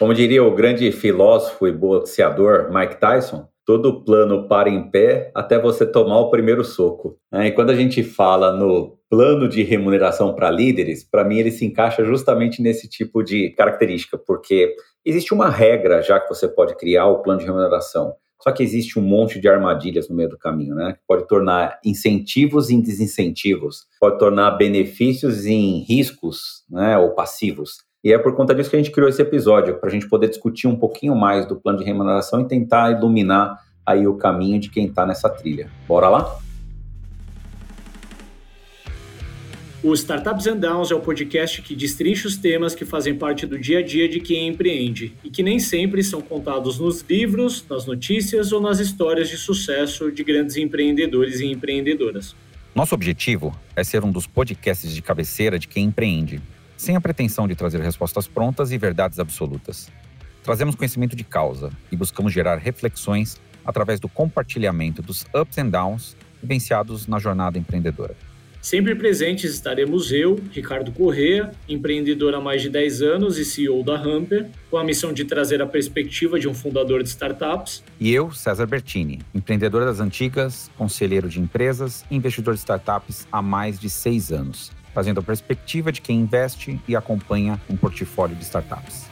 Como diria o grande filósofo e boxeador Mike Tyson, todo plano para em pé até você tomar o primeiro soco. Né? E quando a gente fala no plano de remuneração para líderes, para mim ele se encaixa justamente nesse tipo de característica, porque existe uma regra já que você pode criar o plano de remuneração. Só que existe um monte de armadilhas no meio do caminho, né? Pode tornar incentivos em desincentivos, pode tornar benefícios em riscos, né? Ou passivos. E é por conta disso que a gente criou esse episódio, para a gente poder discutir um pouquinho mais do plano de remuneração e tentar iluminar aí o caminho de quem está nessa trilha. Bora lá? O Startups and Downs é o podcast que destrincha os temas que fazem parte do dia a dia de quem empreende e que nem sempre são contados nos livros, nas notícias ou nas histórias de sucesso de grandes empreendedores e empreendedoras. Nosso objetivo é ser um dos podcasts de cabeceira de quem empreende sem a pretensão de trazer respostas prontas e verdades absolutas. Trazemos conhecimento de causa e buscamos gerar reflexões através do compartilhamento dos ups and downs vivenciados na jornada empreendedora. Sempre presentes estaremos eu, Ricardo Correa, empreendedor há mais de 10 anos e CEO da Hamper, com a missão de trazer a perspectiva de um fundador de startups. E eu, César Bertini, empreendedor das antigas, conselheiro de empresas e investidor de startups há mais de seis anos trazendo a perspectiva de quem investe e acompanha um portfólio de startups.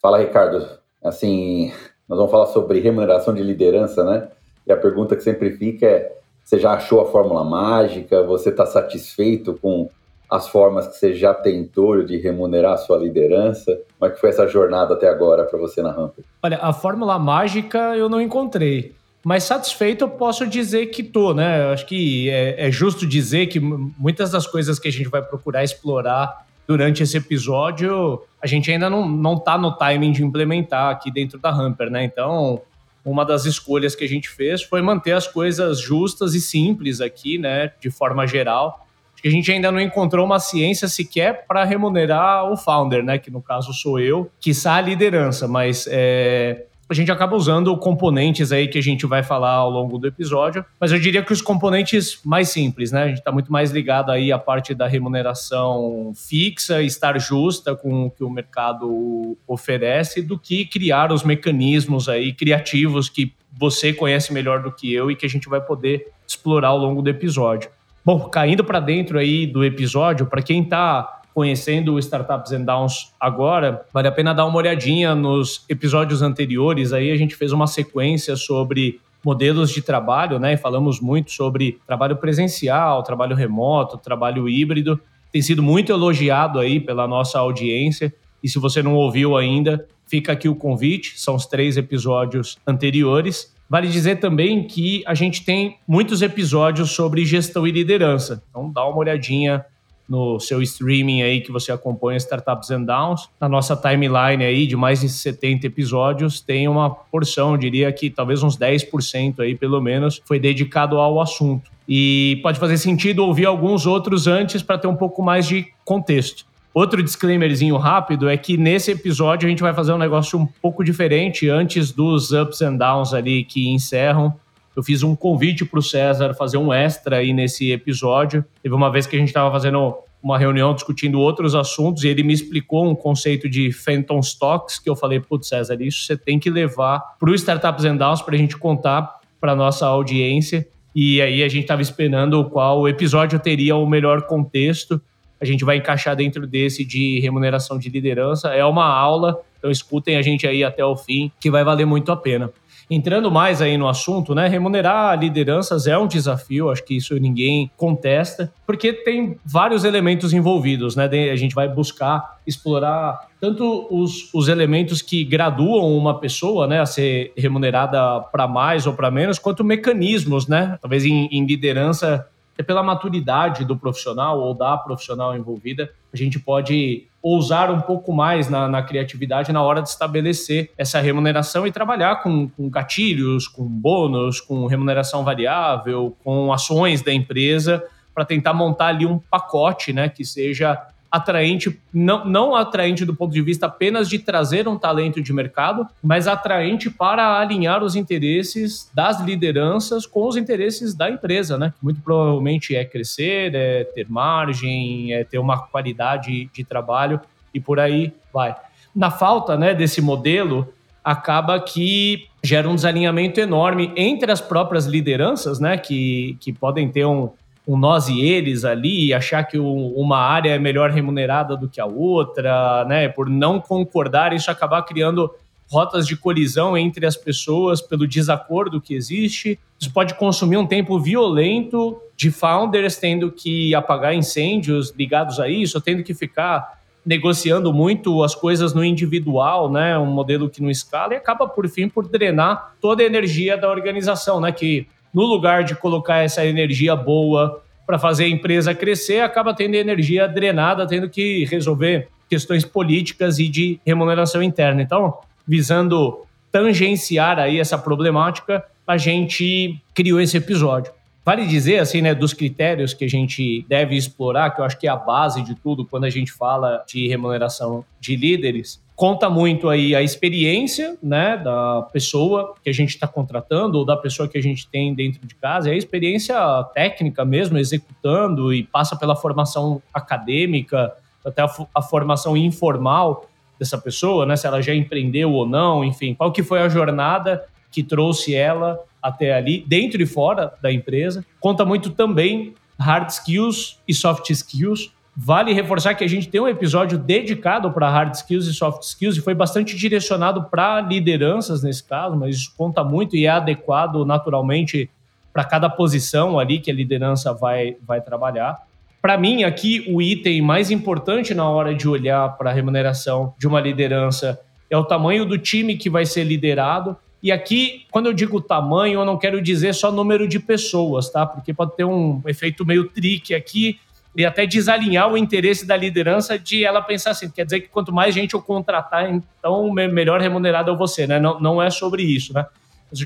Fala, Ricardo. Assim, nós vamos falar sobre remuneração de liderança, né? E a pergunta que sempre fica é: você já achou a fórmula mágica? Você está satisfeito com as formas que você já tentou de remunerar a sua liderança? Como é que foi essa jornada até agora para você na Ramp? Olha, a fórmula mágica eu não encontrei. Mas satisfeito eu posso dizer que tô, né? Eu acho que é, é, justo dizer que muitas das coisas que a gente vai procurar explorar durante esse episódio, a gente ainda não, não tá no timing de implementar aqui dentro da Hamper, né? Então, uma das escolhas que a gente fez foi manter as coisas justas e simples aqui, né? De forma geral. Acho que a gente ainda não encontrou uma ciência sequer para remunerar o founder, né? Que no caso sou eu, que a liderança, mas é, a gente acaba usando componentes aí que a gente vai falar ao longo do episódio, mas eu diria que os componentes mais simples, né? A gente está muito mais ligado aí à parte da remuneração fixa, estar justa com o que o mercado oferece, do que criar os mecanismos aí criativos que você conhece melhor do que eu e que a gente vai poder explorar ao longo do episódio. Bom, caindo para dentro aí do episódio, para quem está conhecendo o Startups and Downs agora, vale a pena dar uma olhadinha nos episódios anteriores. Aí a gente fez uma sequência sobre modelos de trabalho, né? Falamos muito sobre trabalho presencial, trabalho remoto, trabalho híbrido. Tem sido muito elogiado aí pela nossa audiência. E se você não ouviu ainda, fica aqui o convite. São os três episódios anteriores. Vale dizer também que a gente tem muitos episódios sobre gestão e liderança. Então dá uma olhadinha no seu streaming aí que você acompanha Startups and Downs. Na nossa timeline aí de mais de 70 episódios, tem uma porção, diria que talvez uns 10% aí pelo menos, foi dedicado ao assunto. E pode fazer sentido ouvir alguns outros antes para ter um pouco mais de contexto. Outro disclaimerzinho rápido é que nesse episódio a gente vai fazer um negócio um pouco diferente antes dos ups and downs ali que encerram eu fiz um convite para o César fazer um extra aí nesse episódio. Teve uma vez que a gente estava fazendo uma reunião discutindo outros assuntos e ele me explicou um conceito de Phantom Stocks que eu falei, putz, César, isso você tem que levar para o Startups and Downs para a gente contar para nossa audiência. E aí a gente estava esperando qual episódio teria o melhor contexto. A gente vai encaixar dentro desse de remuneração de liderança. É uma aula, então escutem a gente aí até o fim, que vai valer muito a pena. Entrando mais aí no assunto, né? Remunerar lideranças é um desafio, acho que isso ninguém contesta, porque tem vários elementos envolvidos, né? A gente vai buscar explorar tanto os, os elementos que graduam uma pessoa, né, a ser remunerada para mais ou para menos, quanto mecanismos, né? Talvez em, em liderança pela maturidade do profissional ou da profissional envolvida, a gente pode ousar um pouco mais na, na criatividade na hora de estabelecer essa remuneração e trabalhar com, com gatilhos, com bônus, com remuneração variável, com ações da empresa para tentar montar ali um pacote né, que seja atraente, não, não atraente do ponto de vista apenas de trazer um talento de mercado, mas atraente para alinhar os interesses das lideranças com os interesses da empresa, né? Muito provavelmente é crescer, é ter margem, é ter uma qualidade de trabalho e por aí vai. Na falta né, desse modelo, acaba que gera um desalinhamento enorme entre as próprias lideranças, né, que, que podem ter um, um nós e eles ali e achar que uma área é melhor remunerada do que a outra, né, por não concordar, isso acabar criando rotas de colisão entre as pessoas pelo desacordo que existe. Isso pode consumir um tempo violento de founders tendo que apagar incêndios ligados a isso, tendo que ficar negociando muito as coisas no individual, né, um modelo que não escala e acaba por fim por drenar toda a energia da organização, né, que no lugar de colocar essa energia boa para fazer a empresa crescer, acaba tendo energia drenada, tendo que resolver questões políticas e de remuneração interna. Então, visando tangenciar aí essa problemática, a gente criou esse episódio. Vale dizer, assim, né, dos critérios que a gente deve explorar, que eu acho que é a base de tudo quando a gente fala de remuneração de líderes, conta muito aí a experiência, né, da pessoa que a gente está contratando ou da pessoa que a gente tem dentro de casa, é a experiência técnica mesmo, executando e passa pela formação acadêmica, até a, a formação informal dessa pessoa, né, se ela já empreendeu ou não, enfim, qual que foi a jornada que trouxe ela até ali, dentro e fora da empresa. Conta muito também hard skills e soft skills. Vale reforçar que a gente tem um episódio dedicado para hard skills e soft skills e foi bastante direcionado para lideranças nesse caso, mas isso conta muito e é adequado naturalmente para cada posição ali que a liderança vai, vai trabalhar. Para mim, aqui, o item mais importante na hora de olhar para a remuneração de uma liderança é o tamanho do time que vai ser liderado e aqui, quando eu digo tamanho, eu não quero dizer só número de pessoas, tá? Porque pode ter um efeito meio trick aqui e até desalinhar o interesse da liderança de ela pensar assim, quer dizer que quanto mais gente eu contratar, então melhor remunerado eu vou ser, né? Não, não é sobre isso, né?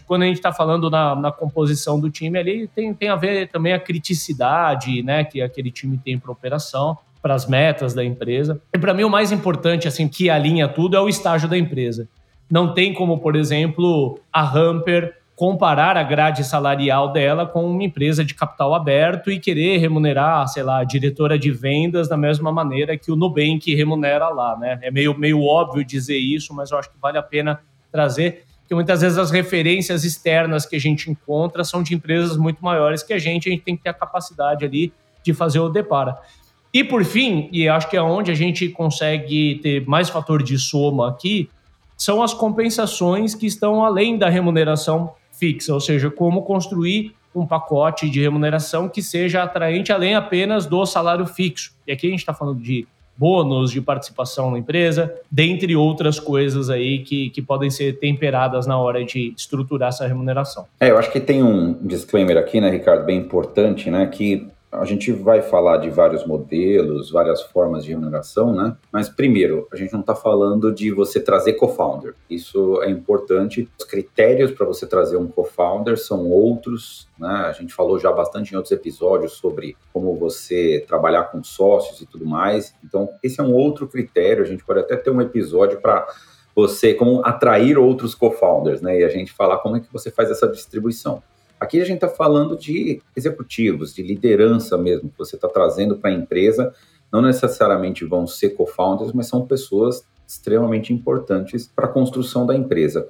Quando a gente está falando na, na, composição do time ali, tem, tem a ver também a criticidade, né? Que aquele time tem para operação, para as metas da empresa. E para mim o mais importante, assim, que alinha tudo é o estágio da empresa. Não tem como, por exemplo, a Hamper comparar a grade salarial dela com uma empresa de capital aberto e querer remunerar, sei lá, a diretora de vendas da mesma maneira que o Nubank remunera lá, né? É meio, meio óbvio dizer isso, mas eu acho que vale a pena trazer, que muitas vezes as referências externas que a gente encontra são de empresas muito maiores que a gente, a gente tem que ter a capacidade ali de fazer o depara. E por fim, e acho que é onde a gente consegue ter mais fator de soma aqui, são as compensações que estão além da remuneração fixa, ou seja, como construir um pacote de remuneração que seja atraente além apenas do salário fixo. E aqui a gente está falando de bônus de participação na empresa, dentre outras coisas aí que, que podem ser temperadas na hora de estruturar essa remuneração. É, eu acho que tem um disclaimer aqui, né, Ricardo, bem importante, né, que a gente vai falar de vários modelos, várias formas de remuneração, né? Mas primeiro, a gente não está falando de você trazer co-founder. Isso é importante. Os critérios para você trazer um co-founder são outros, né? A gente falou já bastante em outros episódios sobre como você trabalhar com sócios e tudo mais. Então, esse é um outro critério. A gente pode até ter um episódio para você como atrair outros co-founders, né? E a gente falar como é que você faz essa distribuição. Aqui a gente está falando de executivos, de liderança mesmo, que você está trazendo para a empresa. Não necessariamente vão ser co-founders, mas são pessoas extremamente importantes para a construção da empresa.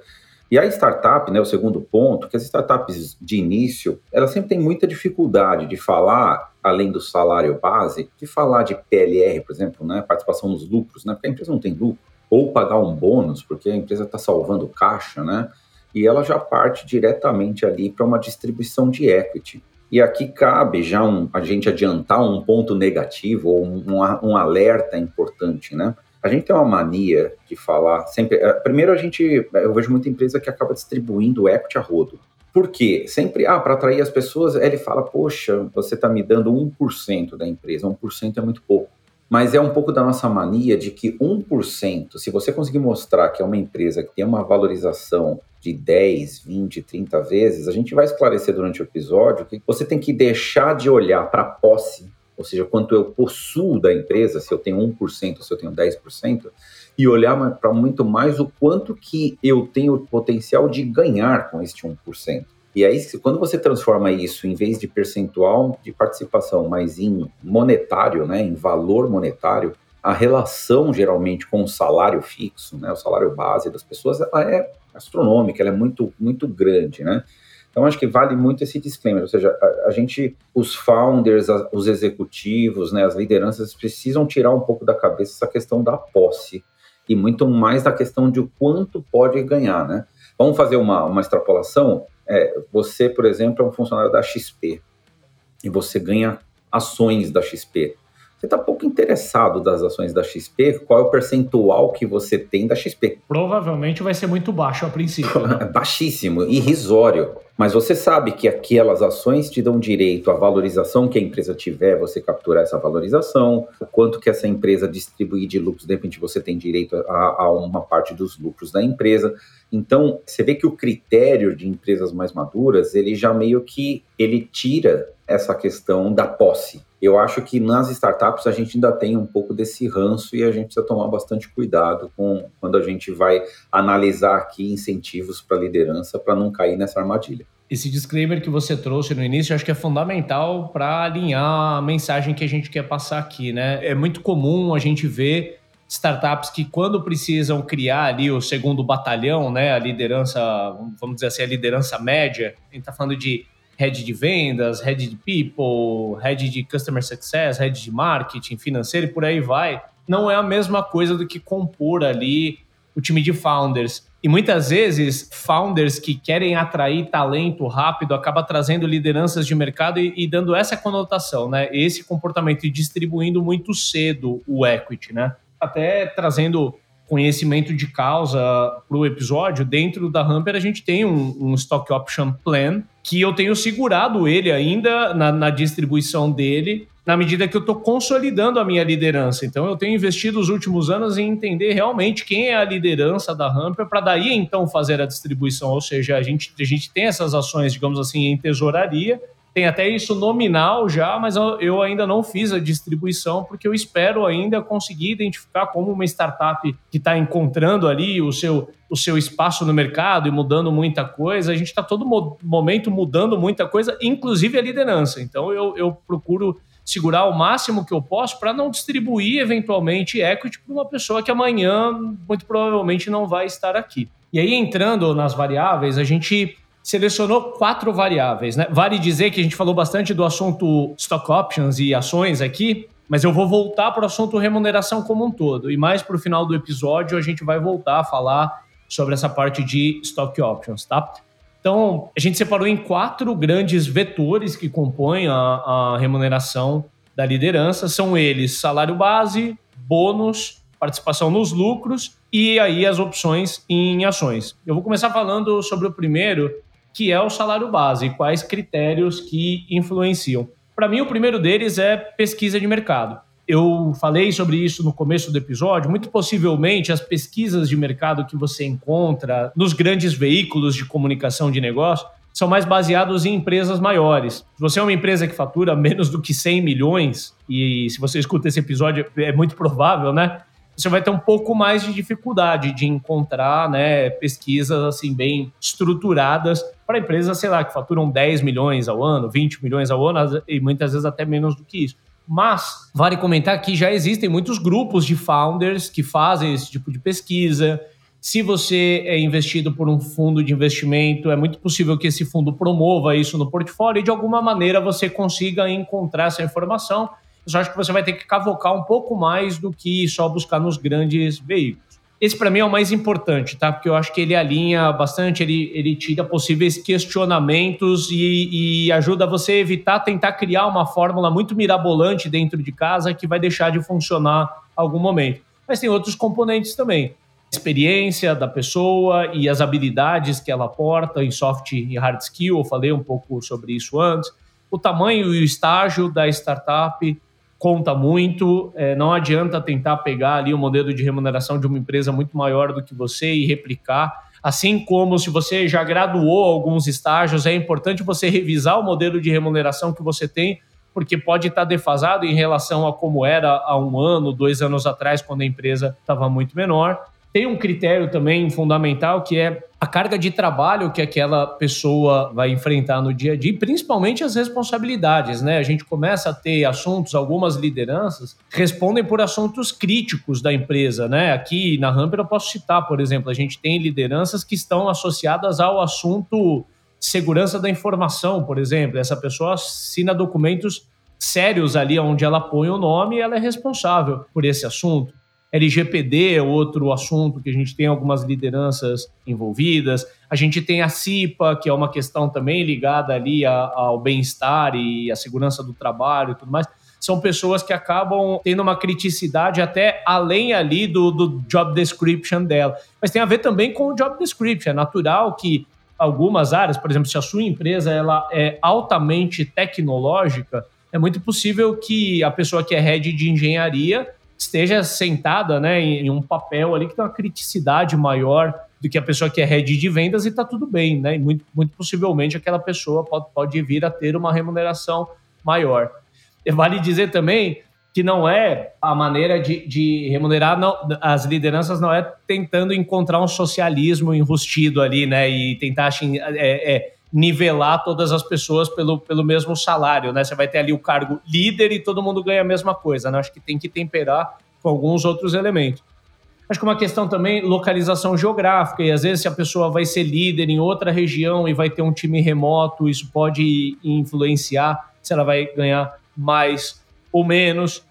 E a startup, né, o segundo ponto, que as startups de início, elas sempre têm muita dificuldade de falar, além do salário base, de falar de PLR, por exemplo, né, participação nos lucros, né, porque a empresa não tem lucro, ou pagar um bônus, porque a empresa está salvando caixa, né, e ela já parte diretamente ali para uma distribuição de equity. E aqui cabe já um, a gente adiantar um ponto negativo ou um, um, alerta importante, né? A gente tem uma mania de falar sempre. Eh, primeiro, a gente. Eu vejo muita empresa que acaba distribuindo equity a rodo. Por quê? Sempre, ah, para atrair as pessoas, ele fala, poxa, você está me dando 1% da empresa, 1% é muito pouco. Mas é um pouco da nossa mania de que 1%, se você conseguir mostrar que é uma empresa que tem uma valorização de 10, 20, 30 vezes, a gente vai esclarecer durante o episódio que você tem que deixar de olhar para a posse, ou seja, quanto eu possuo da empresa, se eu tenho 1% ou se eu tenho 10%, e olhar para muito mais o quanto que eu tenho potencial de ganhar com este 1%. E aí, quando você transforma isso, em vez de percentual de participação, mas em monetário, né, em valor monetário, a relação geralmente com o salário fixo, né, o salário base das pessoas, ela é astronômica, ela é muito, muito grande, né? Então acho que vale muito esse disclaimer, ou seja, a, a gente, os founders, a, os executivos, né, as lideranças precisam tirar um pouco da cabeça essa questão da posse e muito mais da questão de o quanto pode ganhar, né? Vamos fazer uma, uma extrapolação. É, você, por exemplo, é um funcionário da XP e você ganha ações da XP você está pouco interessado das ações da XP, qual é o percentual que você tem da XP? Provavelmente vai ser muito baixo a princípio. Né? Baixíssimo, irrisório. Mas você sabe que aquelas ações te dão direito à valorização que a empresa tiver, você capturar essa valorização, o quanto que essa empresa distribuir de lucros, de repente você tem direito a, a uma parte dos lucros da empresa. Então, você vê que o critério de empresas mais maduras, ele já meio que ele tira essa questão da posse. Eu acho que nas startups a gente ainda tem um pouco desse ranço e a gente precisa tomar bastante cuidado com quando a gente vai analisar aqui incentivos para liderança para não cair nessa armadilha. Esse disclaimer que você trouxe no início, acho que é fundamental para alinhar a mensagem que a gente quer passar aqui, né? É muito comum a gente ver startups que quando precisam criar ali o segundo batalhão, né, a liderança, vamos dizer assim, a liderança média, a gente está falando de head de vendas, head de people, head de customer success, head de marketing, financeiro e por aí vai, não é a mesma coisa do que compor ali o time de founders. E muitas vezes, founders que querem atrair talento rápido acaba trazendo lideranças de mercado e, e dando essa conotação, né? Esse comportamento e distribuindo muito cedo o equity, né? Até trazendo conhecimento de causa para o episódio, dentro da Hamper a gente tem um, um, stock option plan que eu tenho segurado ele ainda na, na distribuição dele na medida que eu estou consolidando a minha liderança. Então, eu tenho investido os últimos anos em entender realmente quem é a liderança da Hamper, para daí então fazer a distribuição. Ou seja, a gente, a gente tem essas ações, digamos assim, em tesouraria, tem até isso nominal já, mas eu ainda não fiz a distribuição porque eu espero ainda conseguir identificar como uma startup que está encontrando ali o seu, o seu espaço no mercado e mudando muita coisa. A gente está todo momento mudando muita coisa, inclusive a liderança. Então eu, eu procuro segurar o máximo que eu posso para não distribuir eventualmente equity para uma pessoa que amanhã muito provavelmente não vai estar aqui. E aí entrando nas variáveis, a gente selecionou quatro variáveis. Né? Vale dizer que a gente falou bastante do assunto stock options e ações aqui, mas eu vou voltar para o assunto remuneração como um todo. E mais para o final do episódio, a gente vai voltar a falar sobre essa parte de stock options, tá? Então, a gente separou em quatro grandes vetores que compõem a, a remuneração da liderança. São eles salário base, bônus, participação nos lucros e aí as opções em ações. Eu vou começar falando sobre o primeiro, que é o salário base, quais critérios que influenciam. Para mim, o primeiro deles é pesquisa de mercado. Eu falei sobre isso no começo do episódio. Muito possivelmente, as pesquisas de mercado que você encontra nos grandes veículos de comunicação de negócio são mais baseados em empresas maiores. Se você é uma empresa que fatura menos do que 100 milhões, e se você escuta esse episódio, é muito provável, né? Você vai ter um pouco mais de dificuldade de encontrar né, pesquisas assim bem estruturadas para empresas, sei lá, que faturam 10 milhões ao ano, 20 milhões ao ano e muitas vezes até menos do que isso. Mas vale comentar que já existem muitos grupos de founders que fazem esse tipo de pesquisa. Se você é investido por um fundo de investimento, é muito possível que esse fundo promova isso no portfólio e de alguma maneira você consiga encontrar essa informação eu acho que você vai ter que cavocar um pouco mais do que só buscar nos grandes veículos. Esse para mim é o mais importante, tá? Porque eu acho que ele alinha bastante, ele, ele tira possíveis questionamentos e, e ajuda você a evitar tentar criar uma fórmula muito mirabolante dentro de casa que vai deixar de funcionar algum momento. Mas tem outros componentes também. Experiência da pessoa e as habilidades que ela porta em soft e hard skill, eu falei um pouco sobre isso antes. O tamanho e o estágio da startup, conta muito. É, não adianta tentar pegar ali o modelo de remuneração de uma empresa muito maior do que você e replicar. Assim como se você já graduou alguns estágios, é importante você revisar o modelo de remuneração que você tem, porque pode estar defasado em relação a como era há um ano, dois anos atrás, quando a empresa estava muito menor. Tem um critério também fundamental que é a carga de trabalho que aquela pessoa vai enfrentar no dia a dia, principalmente as responsabilidades, né? A gente começa a ter assuntos, algumas lideranças respondem por assuntos críticos da empresa, né? Aqui na Hamper eu posso citar, por exemplo, a gente tem lideranças que estão associadas ao assunto segurança da informação, por exemplo. Essa pessoa assina documentos sérios ali onde ela põe o nome e ela é responsável por esse assunto. LGPD é outro assunto que a gente tem algumas lideranças envolvidas. A gente tem a CIPA, que é uma questão também ligada ali ao bem-estar e à segurança do trabalho e tudo mais. São pessoas que acabam tendo uma criticidade até além ali do, do job description dela. Mas tem a ver também com o job description. É natural que algumas áreas, por exemplo, se a sua empresa ela é altamente tecnológica, é muito possível que a pessoa que é head de engenharia esteja sentada né, em, um papel ali que tem uma criticidade maior do que a pessoa que é head de vendas e está tudo bem, né? E muito, muito possivelmente aquela pessoa pode, pode vir a ter uma remuneração maior. E vale dizer também que não é a maneira de, de remunerar não, as lideranças, não é tentando encontrar um socialismo enrustido ali, né? E tentar assim, é, é, nivelar todas as pessoas pelo, pelo mesmo salário, né? Você vai ter ali o cargo líder e todo mundo ganha a mesma coisa, né? Acho que tem que temperar com alguns outros elementos. Acho que uma questão também, localização geográfica, e às vezes se a pessoa vai ser líder em outra região e vai ter um time remoto, isso pode influenciar se ela vai ganhar mais ou menos.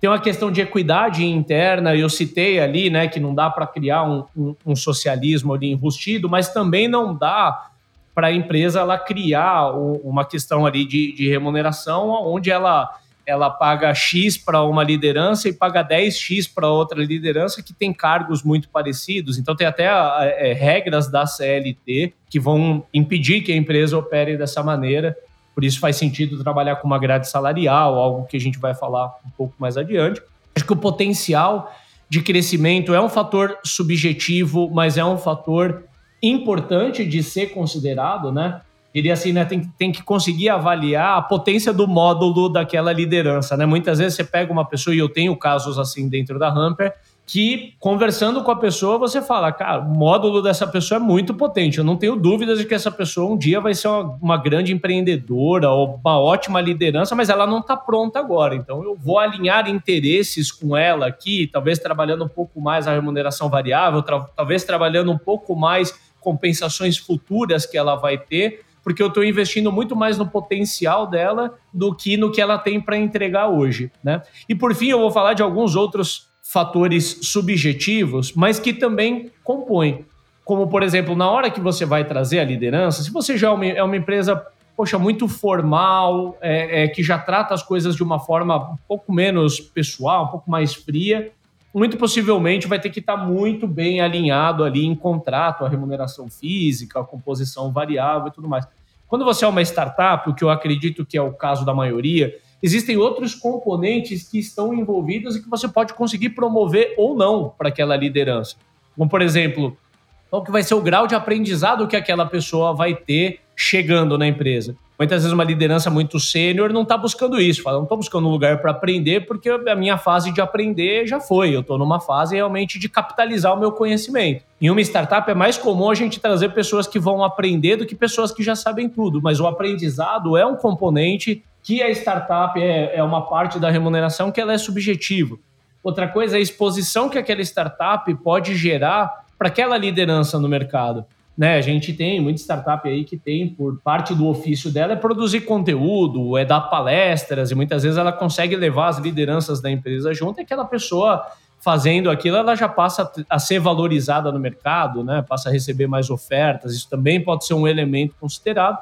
Tem uma questão de equidade interna, eu citei ali, né, que não dá para criar um, um, um socialismo ali enrustido, mas também não dá para a empresa ela criar uma questão ali de, de remuneração onde ela ela paga X para uma liderança e paga 10X para outra liderança que tem cargos muito parecidos. Então, tem até é, regras da CLT que vão impedir que a empresa opere dessa maneira. Por isso, faz sentido trabalhar com uma grade salarial, algo que a gente vai falar um pouco mais adiante. Acho que o potencial de crescimento é um fator subjetivo, mas é um fator importante de ser considerado, né? Diria assim, né? Tem, tem que conseguir avaliar a potência do módulo daquela liderança, né? Muitas vezes você pega uma pessoa, e eu tenho casos assim dentro da Hamper, que conversando com a pessoa você fala, cara, o módulo dessa pessoa é muito potente. Eu não tenho dúvidas de que essa pessoa um dia vai ser uma, uma grande empreendedora ou uma ótima liderança, mas ela não está pronta agora. Então eu vou alinhar interesses com ela aqui, talvez trabalhando um pouco mais a remuneração variável, tra talvez trabalhando um pouco mais compensações futuras que ela vai ter, porque eu estou investindo muito mais no potencial dela do que no que ela tem para entregar hoje. Né? E por fim, eu vou falar de alguns outros fatores subjetivos, mas que também compõem. Como, por exemplo, na hora que você vai trazer a liderança, se você já é uma, é uma empresa poxa, muito formal, é, é, que já trata as coisas de uma forma um pouco menos pessoal, um pouco mais fria, muito possivelmente vai ter que estar muito bem alinhado ali em contrato, a remuneração física, a composição variável e tudo mais. Quando você é uma startup, o que eu acredito que é o caso da maioria, existem outros componentes que estão envolvidos e que você pode conseguir promover ou não para aquela liderança. Como, por exemplo, qual que vai ser o grau de aprendizado que aquela pessoa vai ter chegando na empresa. Muitas vezes uma liderança muito sênior não está buscando isso, fala, não estou buscando um lugar para aprender porque a minha fase de aprender já foi, eu estou numa fase realmente de capitalizar o meu conhecimento. Em uma startup é mais comum a gente trazer pessoas que vão aprender do que pessoas que já sabem tudo, mas o aprendizado é um componente que a startup é, é uma parte da remuneração que ela é subjetiva. Outra coisa é a exposição que aquela startup pode gerar para aquela liderança no mercado. Né, a gente tem muita startup aí que tem, por parte do ofício dela, é produzir conteúdo, é dar palestras, e muitas vezes ela consegue levar as lideranças da empresa junto, e aquela pessoa fazendo aquilo, ela já passa a ser valorizada no mercado, né? passa a receber mais ofertas, isso também pode ser um elemento considerado.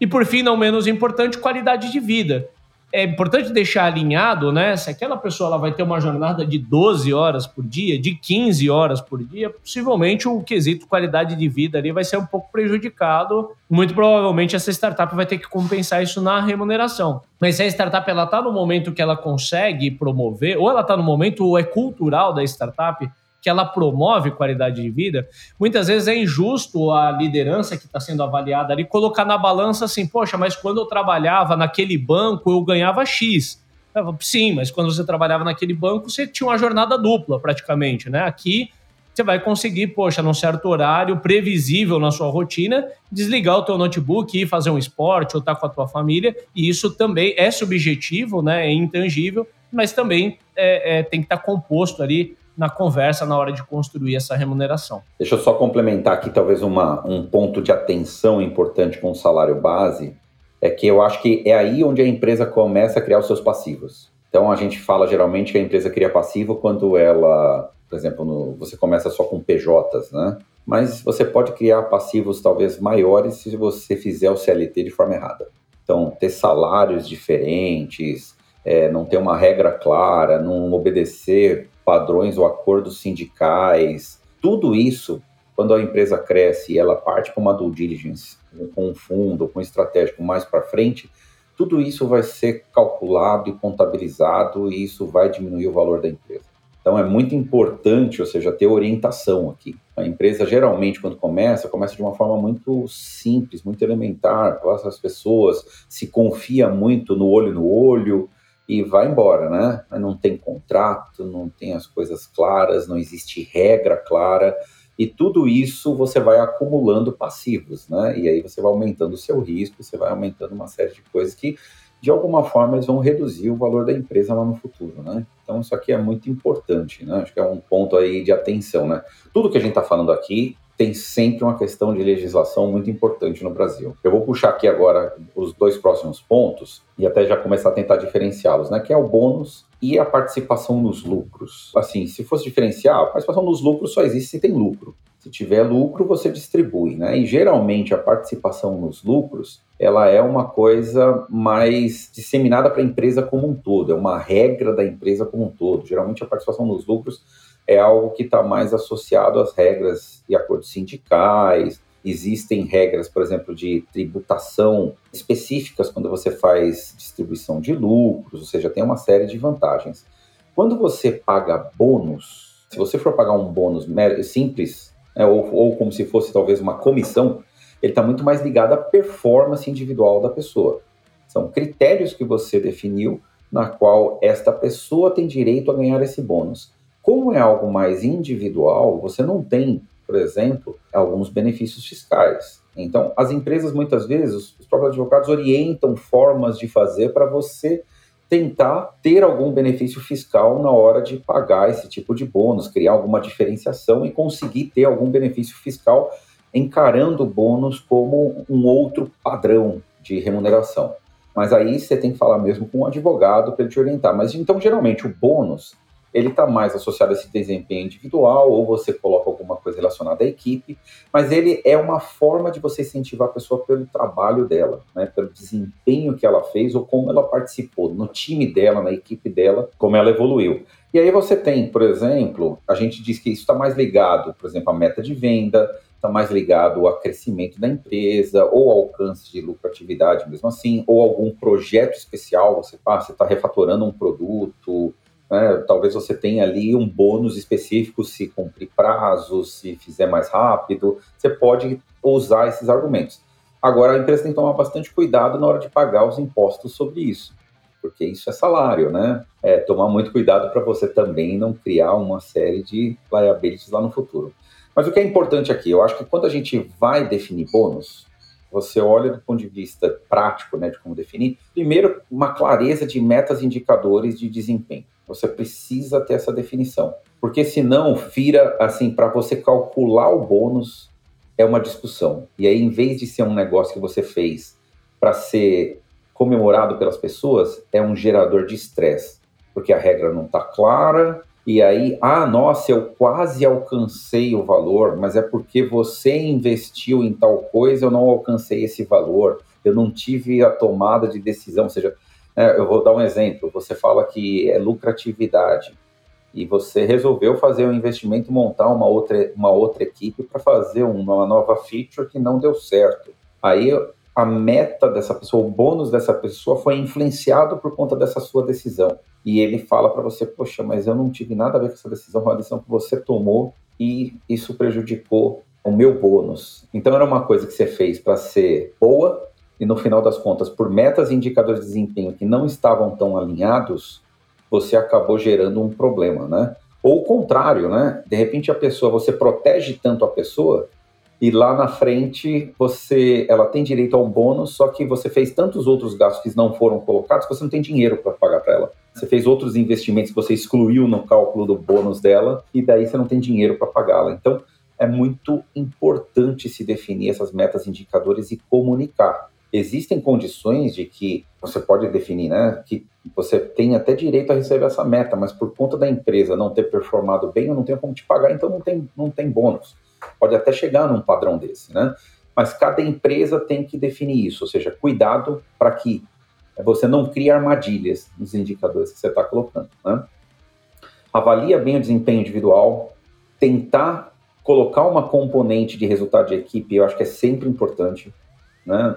E por fim, não menos importante, qualidade de vida é importante deixar alinhado, né? Se aquela pessoa ela vai ter uma jornada de 12 horas por dia, de 15 horas por dia, possivelmente o quesito qualidade de vida ali vai ser um pouco prejudicado. Muito provavelmente essa startup vai ter que compensar isso na remuneração. Mas se a startup ela está no momento que ela consegue promover, ou ela está no momento ou é cultural da startup, que ela promove qualidade de vida, muitas vezes é injusto a liderança que está sendo avaliada ali colocar na balança assim, poxa, mas quando eu trabalhava naquele banco eu ganhava X. Sim, mas quando você trabalhava naquele banco você tinha uma jornada dupla praticamente, né? Aqui você vai conseguir, poxa, num certo horário previsível na sua rotina, desligar o teu notebook e fazer um esporte ou estar tá com a tua família. E isso também é subjetivo, né? É intangível, mas também é, é, tem que estar tá composto ali na conversa na hora de construir essa remuneração. Deixa eu só complementar aqui talvez uma, um ponto de atenção importante com o salário base, é que eu acho que é aí onde a empresa começa a criar os seus passivos. Então a gente fala geralmente que a empresa cria passivo quando ela por exemplo, no, você começa só com PJs, né? Mas você pode criar passivos talvez maiores se você fizer o CLT de forma errada. Então, ter salários diferentes, é, não ter uma regra clara, não obedecer padrões ou acordos sindicais, tudo isso, quando a empresa cresce e ela parte para uma due diligence, com um fundo, com um estratégico mais para frente, tudo isso vai ser calculado e contabilizado e isso vai diminuir o valor da empresa. Então é muito importante, ou seja, ter orientação aqui. A empresa geralmente quando começa, começa de uma forma muito simples, muito elementar, as pessoas se confia muito no olho no olho e vai embora, né? Não tem contrato, não tem as coisas claras, não existe regra clara e tudo isso você vai acumulando passivos, né? E aí você vai aumentando o seu risco, você vai aumentando uma série de coisas que de alguma forma eles vão reduzir o valor da empresa lá no futuro, né? Então isso aqui é muito importante, né? Acho que é um ponto aí de atenção, né? Tudo que a gente está falando aqui tem sempre uma questão de legislação muito importante no Brasil. Eu vou puxar aqui agora os dois próximos pontos e até já começar a tentar diferenciá-los, né? Que é o bônus e a participação nos lucros. Assim, se fosse diferenciar, a participação nos lucros só existe se tem lucro. Se tiver lucro, você distribui, né? E geralmente a participação nos lucros, ela é uma coisa mais disseminada para a empresa como um todo, é uma regra da empresa como um todo. Geralmente a participação nos lucros é algo que está mais associado às regras e acordos sindicais. Existem regras, por exemplo, de tributação específicas quando você faz distribuição de lucros, ou seja, tem uma série de vantagens. Quando você paga bônus, se você for pagar um bônus simples, né, ou, ou como se fosse talvez uma comissão, ele está muito mais ligado à performance individual da pessoa. São critérios que você definiu na qual esta pessoa tem direito a ganhar esse bônus. Como é algo mais individual, você não tem, por exemplo, alguns benefícios fiscais. Então, as empresas muitas vezes, os próprios advogados orientam formas de fazer para você tentar ter algum benefício fiscal na hora de pagar esse tipo de bônus, criar alguma diferenciação e conseguir ter algum benefício fiscal encarando o bônus como um outro padrão de remuneração. Mas aí você tem que falar mesmo com um advogado para ele te orientar. Mas então, geralmente, o bônus ele está mais associado a esse desempenho individual, ou você coloca alguma coisa relacionada à equipe, mas ele é uma forma de você incentivar a pessoa pelo trabalho dela, né, pelo desempenho que ela fez ou como ela participou no time dela, na equipe dela, como ela evoluiu. E aí você tem, por exemplo, a gente diz que isso está mais ligado, por exemplo, à meta de venda, está mais ligado ao crescimento da empresa ou ao alcance de lucratividade mesmo assim, ou algum projeto especial, você está refatorando um produto, né? Talvez você tenha ali um bônus específico se cumprir prazos, se fizer mais rápido. Você pode usar esses argumentos. Agora, a empresa tem que tomar bastante cuidado na hora de pagar os impostos sobre isso, porque isso é salário, né? É, tomar muito cuidado para você também não criar uma série de liabilities lá no futuro. Mas o que é importante aqui, eu acho que quando a gente vai definir bônus, você olha do ponto de vista prático, né, de como definir, primeiro, uma clareza de metas e indicadores de desempenho. Você precisa ter essa definição. Porque senão vira assim, para você calcular o bônus é uma discussão. E aí, em vez de ser um negócio que você fez para ser comemorado pelas pessoas, é um gerador de estresse. Porque a regra não está clara, e aí, ah, nossa, eu quase alcancei o valor, mas é porque você investiu em tal coisa, eu não alcancei esse valor, eu não tive a tomada de decisão, ou seja, eu vou dar um exemplo. Você fala que é lucratividade e você resolveu fazer um investimento, montar uma outra, uma outra equipe para fazer uma nova feature que não deu certo. Aí a meta dessa pessoa, o bônus dessa pessoa foi influenciado por conta dessa sua decisão. E ele fala para você, poxa, mas eu não tive nada a ver com essa decisão, foi uma decisão que você tomou e isso prejudicou o meu bônus. Então era uma coisa que você fez para ser boa, e no final das contas, por metas e indicadores de desempenho que não estavam tão alinhados, você acabou gerando um problema, né? Ou o contrário, né? De repente a pessoa, você protege tanto a pessoa e lá na frente você, ela tem direito a um bônus, só que você fez tantos outros gastos que não foram colocados que você não tem dinheiro para pagar para ela. Você fez outros investimentos que você excluiu no cálculo do bônus dela e daí você não tem dinheiro para pagá-la. Então é muito importante se definir essas metas indicadores e comunicar. Existem condições de que você pode definir, né, que você tem até direito a receber essa meta, mas por conta da empresa não ter performado bem, eu não tenho como te pagar, então não tem, não tem bônus. Pode até chegar num padrão desse, né? Mas cada empresa tem que definir isso, ou seja, cuidado para que você não crie armadilhas nos indicadores que você está colocando, né? Avalia bem o desempenho individual, tentar colocar uma componente de resultado de equipe, eu acho que é sempre importante, né?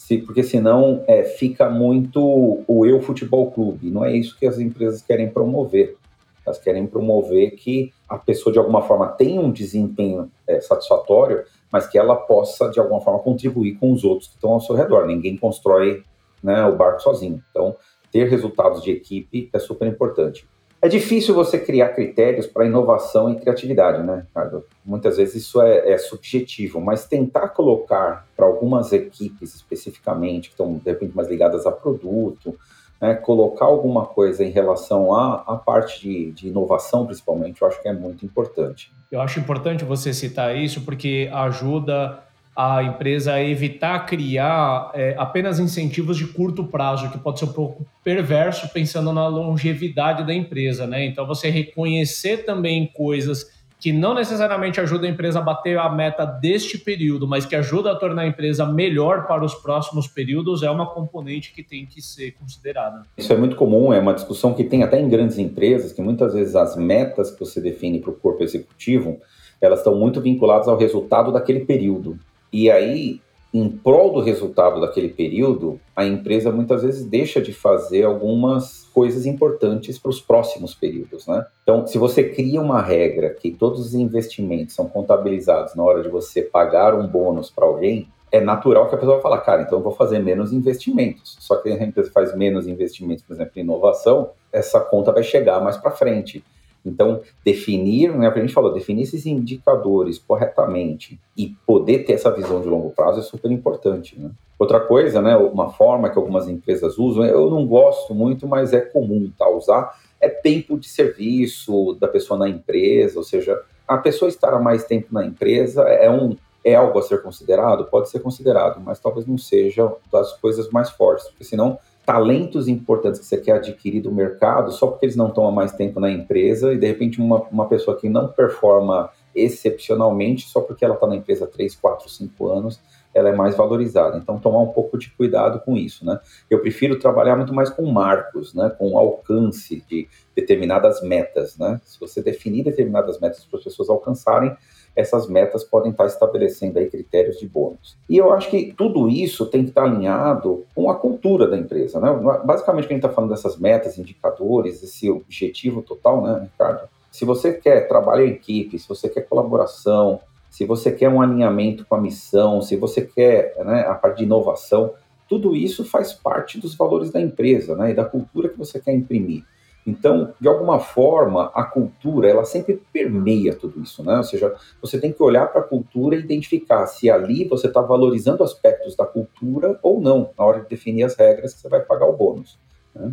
Se, porque senão é, fica muito o eu futebol clube. Não é isso que as empresas querem promover. Elas querem promover que a pessoa, de alguma forma, tenha um desempenho é, satisfatório, mas que ela possa, de alguma forma, contribuir com os outros que estão ao seu redor. Ninguém constrói né, o barco sozinho. Então, ter resultados de equipe é super importante. É difícil você criar critérios para inovação e criatividade, né, Ricardo? Muitas vezes isso é, é subjetivo, mas tentar colocar para algumas equipes especificamente, que estão, de repente, mais ligadas a produto, né, colocar alguma coisa em relação à, parte de, de inovação, principalmente, eu acho que é muito importante. Eu acho importante você citar isso porque ajuda a empresa evitar criar é, apenas incentivos de curto prazo, que pode ser um pouco perverso pensando na longevidade da empresa, né? Então você reconhecer também coisas que não necessariamente ajuda a empresa a bater a meta deste período, mas que ajuda a tornar a empresa melhor para os próximos períodos, é uma componente que tem que ser considerada. Isso é muito comum, é uma discussão que tem até em grandes empresas, que muitas vezes as metas que você define para o corpo executivo, elas estão muito vinculadas ao resultado daquele período. E aí, em prol do resultado daquele período, a empresa muitas vezes deixa de fazer algumas coisas importantes para os próximos períodos, né? Então, se você cria uma regra que todos os investimentos são contabilizados na hora de você pagar um bônus para alguém, é natural que a pessoa falar, cara, então eu vou fazer menos investimentos. Só que a empresa faz menos investimentos, por exemplo, em inovação, essa conta vai chegar mais para frente. Então, definir, né, a gente falou, definir esses indicadores corretamente e poder ter essa visão de longo prazo é super importante. Né? Outra coisa, né, uma forma que algumas empresas usam, eu não gosto muito, mas é comum tá, usar, é tempo de serviço da pessoa na empresa, ou seja, a pessoa estar mais tempo na empresa é um é algo a ser considerado? Pode ser considerado, mas talvez não seja das coisas mais fortes, porque senão talentos importantes que você quer adquirir do mercado só porque eles não há mais tempo na empresa e de repente uma, uma pessoa que não performa excepcionalmente só porque ela está na empresa há 3, 4, 5 anos, ela é mais valorizada. Então, tomar um pouco de cuidado com isso, né? Eu prefiro trabalhar muito mais com marcos, né? Com alcance de determinadas metas, né? Se você definir determinadas metas para as pessoas alcançarem, essas metas podem estar estabelecendo aí critérios de bônus. E eu acho que tudo isso tem que estar alinhado com a cultura da empresa, né? Basicamente, quando a gente está falando dessas metas, indicadores, esse objetivo total, né, Ricardo? Se você quer trabalho em equipe, se você quer colaboração, se você quer um alinhamento com a missão, se você quer né, a parte de inovação, tudo isso faz parte dos valores da empresa, né, e da cultura que você quer imprimir. Então, de alguma forma, a cultura, ela sempre permeia tudo isso, né? Ou seja, você tem que olhar para a cultura e identificar se ali você está valorizando aspectos da cultura ou não, na hora de definir as regras que você vai pagar o bônus. Né?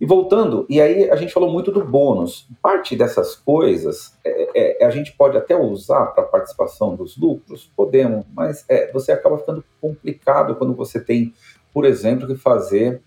E voltando, e aí a gente falou muito do bônus. Parte dessas coisas é, é, a gente pode até usar para participação dos lucros, podemos, mas é, você acaba ficando complicado quando você tem, por exemplo, que fazer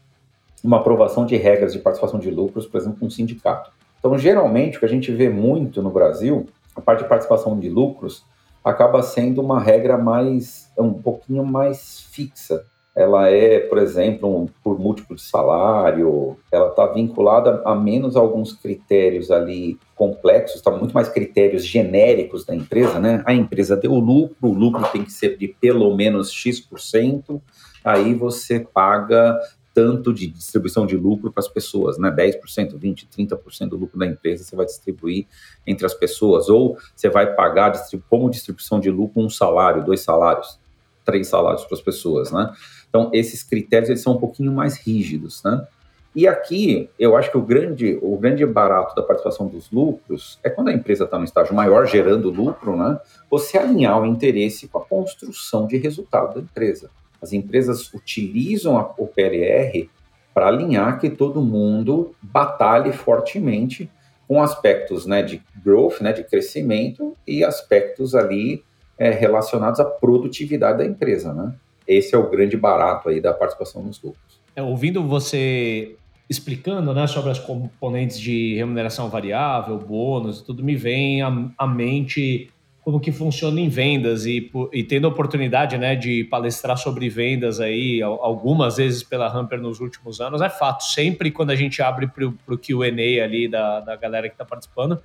uma aprovação de regras de participação de lucros, por exemplo, com um sindicato. Então, geralmente, o que a gente vê muito no Brasil, a parte de participação de lucros, acaba sendo uma regra mais, um pouquinho mais fixa. Ela é, por exemplo, um, por múltiplo de salário, ela está vinculada a menos alguns critérios ali complexos, está muito mais critérios genéricos da empresa, né? A empresa deu lucro, o lucro tem que ser de pelo menos X%, aí você paga tanto de distribuição de lucro para as pessoas, né? 10%, 20%, 30% do lucro da empresa você vai distribuir entre as pessoas, ou você vai pagar como distribuição de lucro um salário, dois salários, três salários para as pessoas, né? Então, esses critérios eles são um pouquinho mais rígidos, né? E aqui, eu acho que o grande, o grande barato da participação dos lucros é quando a empresa está no estágio maior, gerando lucro, né? Você alinhar o interesse com a construção de resultado da empresa. As empresas utilizam a, o PLR para alinhar que todo mundo batalhe fortemente com aspectos né, de growth, né, de crescimento, e aspectos ali é, relacionados à produtividade da empresa. Né? Esse é o grande barato aí da participação nos lucros. É, ouvindo você explicando né, sobre as componentes de remuneração variável, bônus, tudo me vem à, à mente como que funciona em vendas e, e tendo a oportunidade né, de palestrar sobre vendas aí algumas vezes pela Hamper nos últimos anos, é fato. Sempre quando a gente abre para o QA ali da, da galera que está participando,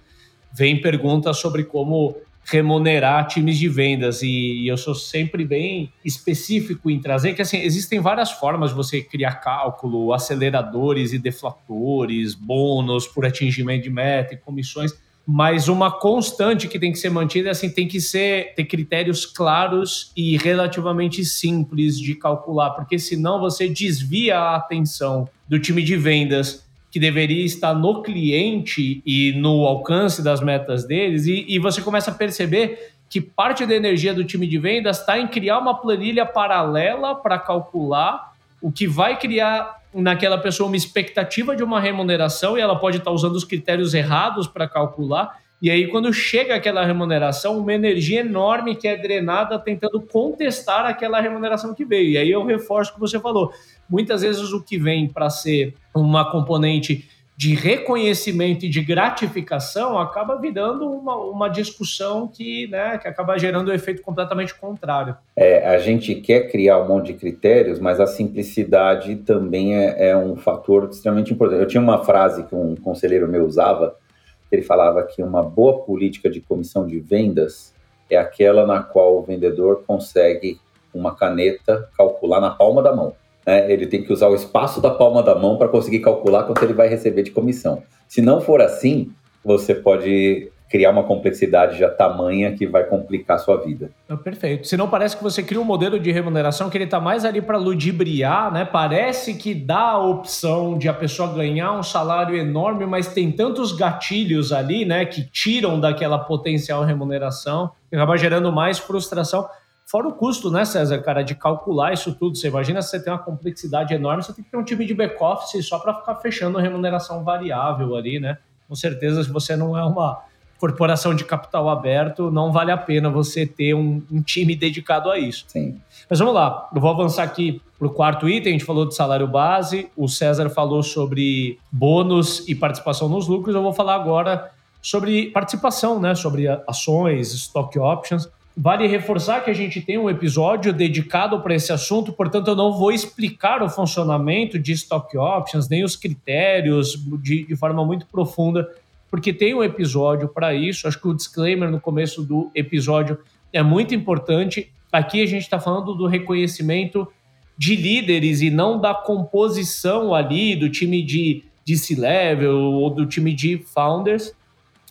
vem perguntas sobre como remunerar times de vendas e, e, eu sou sempre bem específico em trazer que assim existem várias formas de você criar cálculo, aceleradores e deflatores, bônus por atingimento de meta e comissões, mas uma constante que tem que ser mantida assim tem que ser ter critérios claros e relativamente simples de calcular, porque senão você desvia a atenção do time de vendas que deveria estar no cliente e no alcance das metas deles, e, e você começa a perceber que parte da energia do time de vendas está em criar uma planilha paralela para calcular o que vai criar naquela pessoa uma expectativa de uma remuneração e ela pode estar tá usando os critérios errados para calcular. E aí, quando chega aquela remuneração, uma energia enorme que é drenada tentando contestar aquela remuneração que veio. E aí eu reforço o que você falou muitas vezes o que vem para ser uma componente de reconhecimento e de gratificação acaba virando uma, uma discussão que, né, que acaba gerando um efeito completamente contrário. É, a gente quer criar um monte de critérios, mas a simplicidade também é, é um fator extremamente importante. Eu tinha uma frase que um conselheiro meu usava, ele falava que uma boa política de comissão de vendas é aquela na qual o vendedor consegue, uma caneta, calcular na palma da mão né, ele tem que usar o espaço da palma da mão para conseguir calcular quanto ele vai receber de comissão. Se não for assim, você pode criar uma complexidade já tamanha que vai complicar a sua vida. Perfeito. Se não parece que você cria um modelo de remuneração que ele está mais ali para ludibriar, né? Parece que dá a opção de a pessoa ganhar um salário enorme, mas tem tantos gatilhos ali, né, que tiram daquela potencial remuneração, que acaba gerando mais frustração. Fora o custo, né, César, cara, de calcular isso tudo. Você imagina se você tem uma complexidade enorme, você tem que ter um time de back-office só para ficar fechando remuneração variável ali, né? Com certeza, se você não é uma corporação de capital aberto, não vale a pena você ter um, um time dedicado a isso. Sim. Mas vamos lá, eu vou avançar aqui para o quarto item. A gente falou de salário base, o César falou sobre bônus e participação nos lucros. Eu vou falar agora sobre participação, né? Sobre ações, stock options. Vale reforçar que a gente tem um episódio dedicado para esse assunto, portanto, eu não vou explicar o funcionamento de stock options, nem os critérios de, de forma muito profunda, porque tem um episódio para isso. Acho que o disclaimer no começo do episódio é muito importante. Aqui a gente está falando do reconhecimento de líderes e não da composição ali do time de, de C-level ou do time de founders,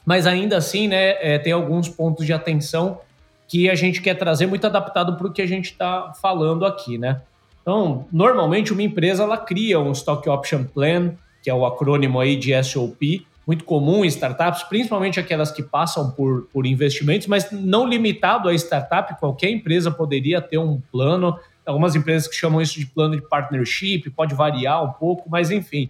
mas ainda assim, né, é, tem alguns pontos de atenção que a gente quer trazer muito adaptado para o que a gente está falando aqui, né? Então, normalmente uma empresa ela cria um Stock Option Plan, que é o acrônimo aí de SOP, muito comum em startups, principalmente aquelas que passam por, por investimentos, mas não limitado a startup, qualquer empresa poderia ter um plano. Algumas empresas que chamam isso de plano de partnership, pode variar um pouco, mas enfim.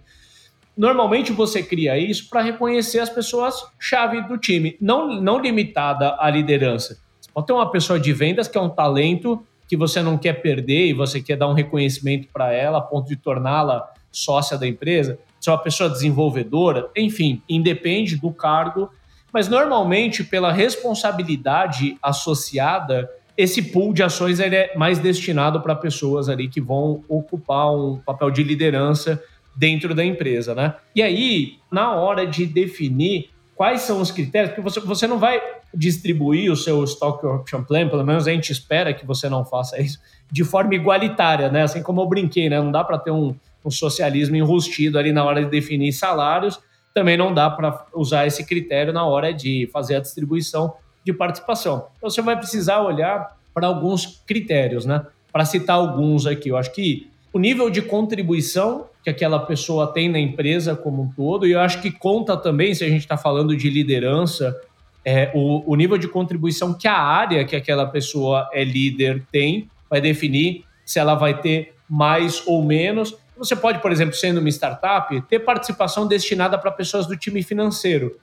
Normalmente você cria isso para reconhecer as pessoas chave do time, não, não limitada à liderança. Pode ter uma pessoa de vendas que é um talento que você não quer perder e você quer dar um reconhecimento para ela a ponto de torná-la sócia da empresa. Se é uma pessoa desenvolvedora, enfim, independe do cargo, mas normalmente pela responsabilidade associada, esse pool de ações ele é mais destinado para pessoas ali que vão ocupar um papel de liderança dentro da empresa, né? E aí, na hora de definir quais são os critérios, porque você, você não vai distribuir o seu Stock Option Plan, pelo menos a gente espera que você não faça isso, de forma igualitária, né? Assim como eu brinquei, né? Não dá para ter um, um socialismo enrustido ali na hora de definir salários, também não dá para usar esse critério na hora de fazer a distribuição de participação. Então você vai precisar olhar para alguns critérios, né? Para citar alguns aqui, eu acho que o nível de contribuição que aquela pessoa tem na empresa como um todo, e eu acho que conta também, se a gente está falando de liderança, é, o, o nível de contribuição que a área que aquela pessoa é líder tem, vai definir se ela vai ter mais ou menos. Você pode, por exemplo, sendo uma startup, ter participação destinada para pessoas do time financeiro.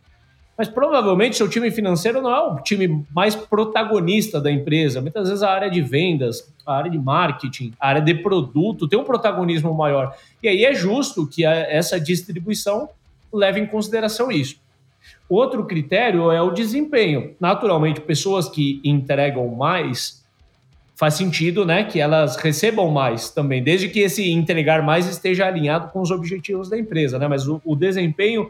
Mas provavelmente seu time financeiro não é o time mais protagonista da empresa. Muitas vezes a área de vendas, a área de marketing, a área de produto tem um protagonismo maior. E aí é justo que essa distribuição leve em consideração isso. Outro critério é o desempenho. Naturalmente, pessoas que entregam mais faz sentido, né, que elas recebam mais também, desde que esse entregar mais esteja alinhado com os objetivos da empresa, né? Mas o, o desempenho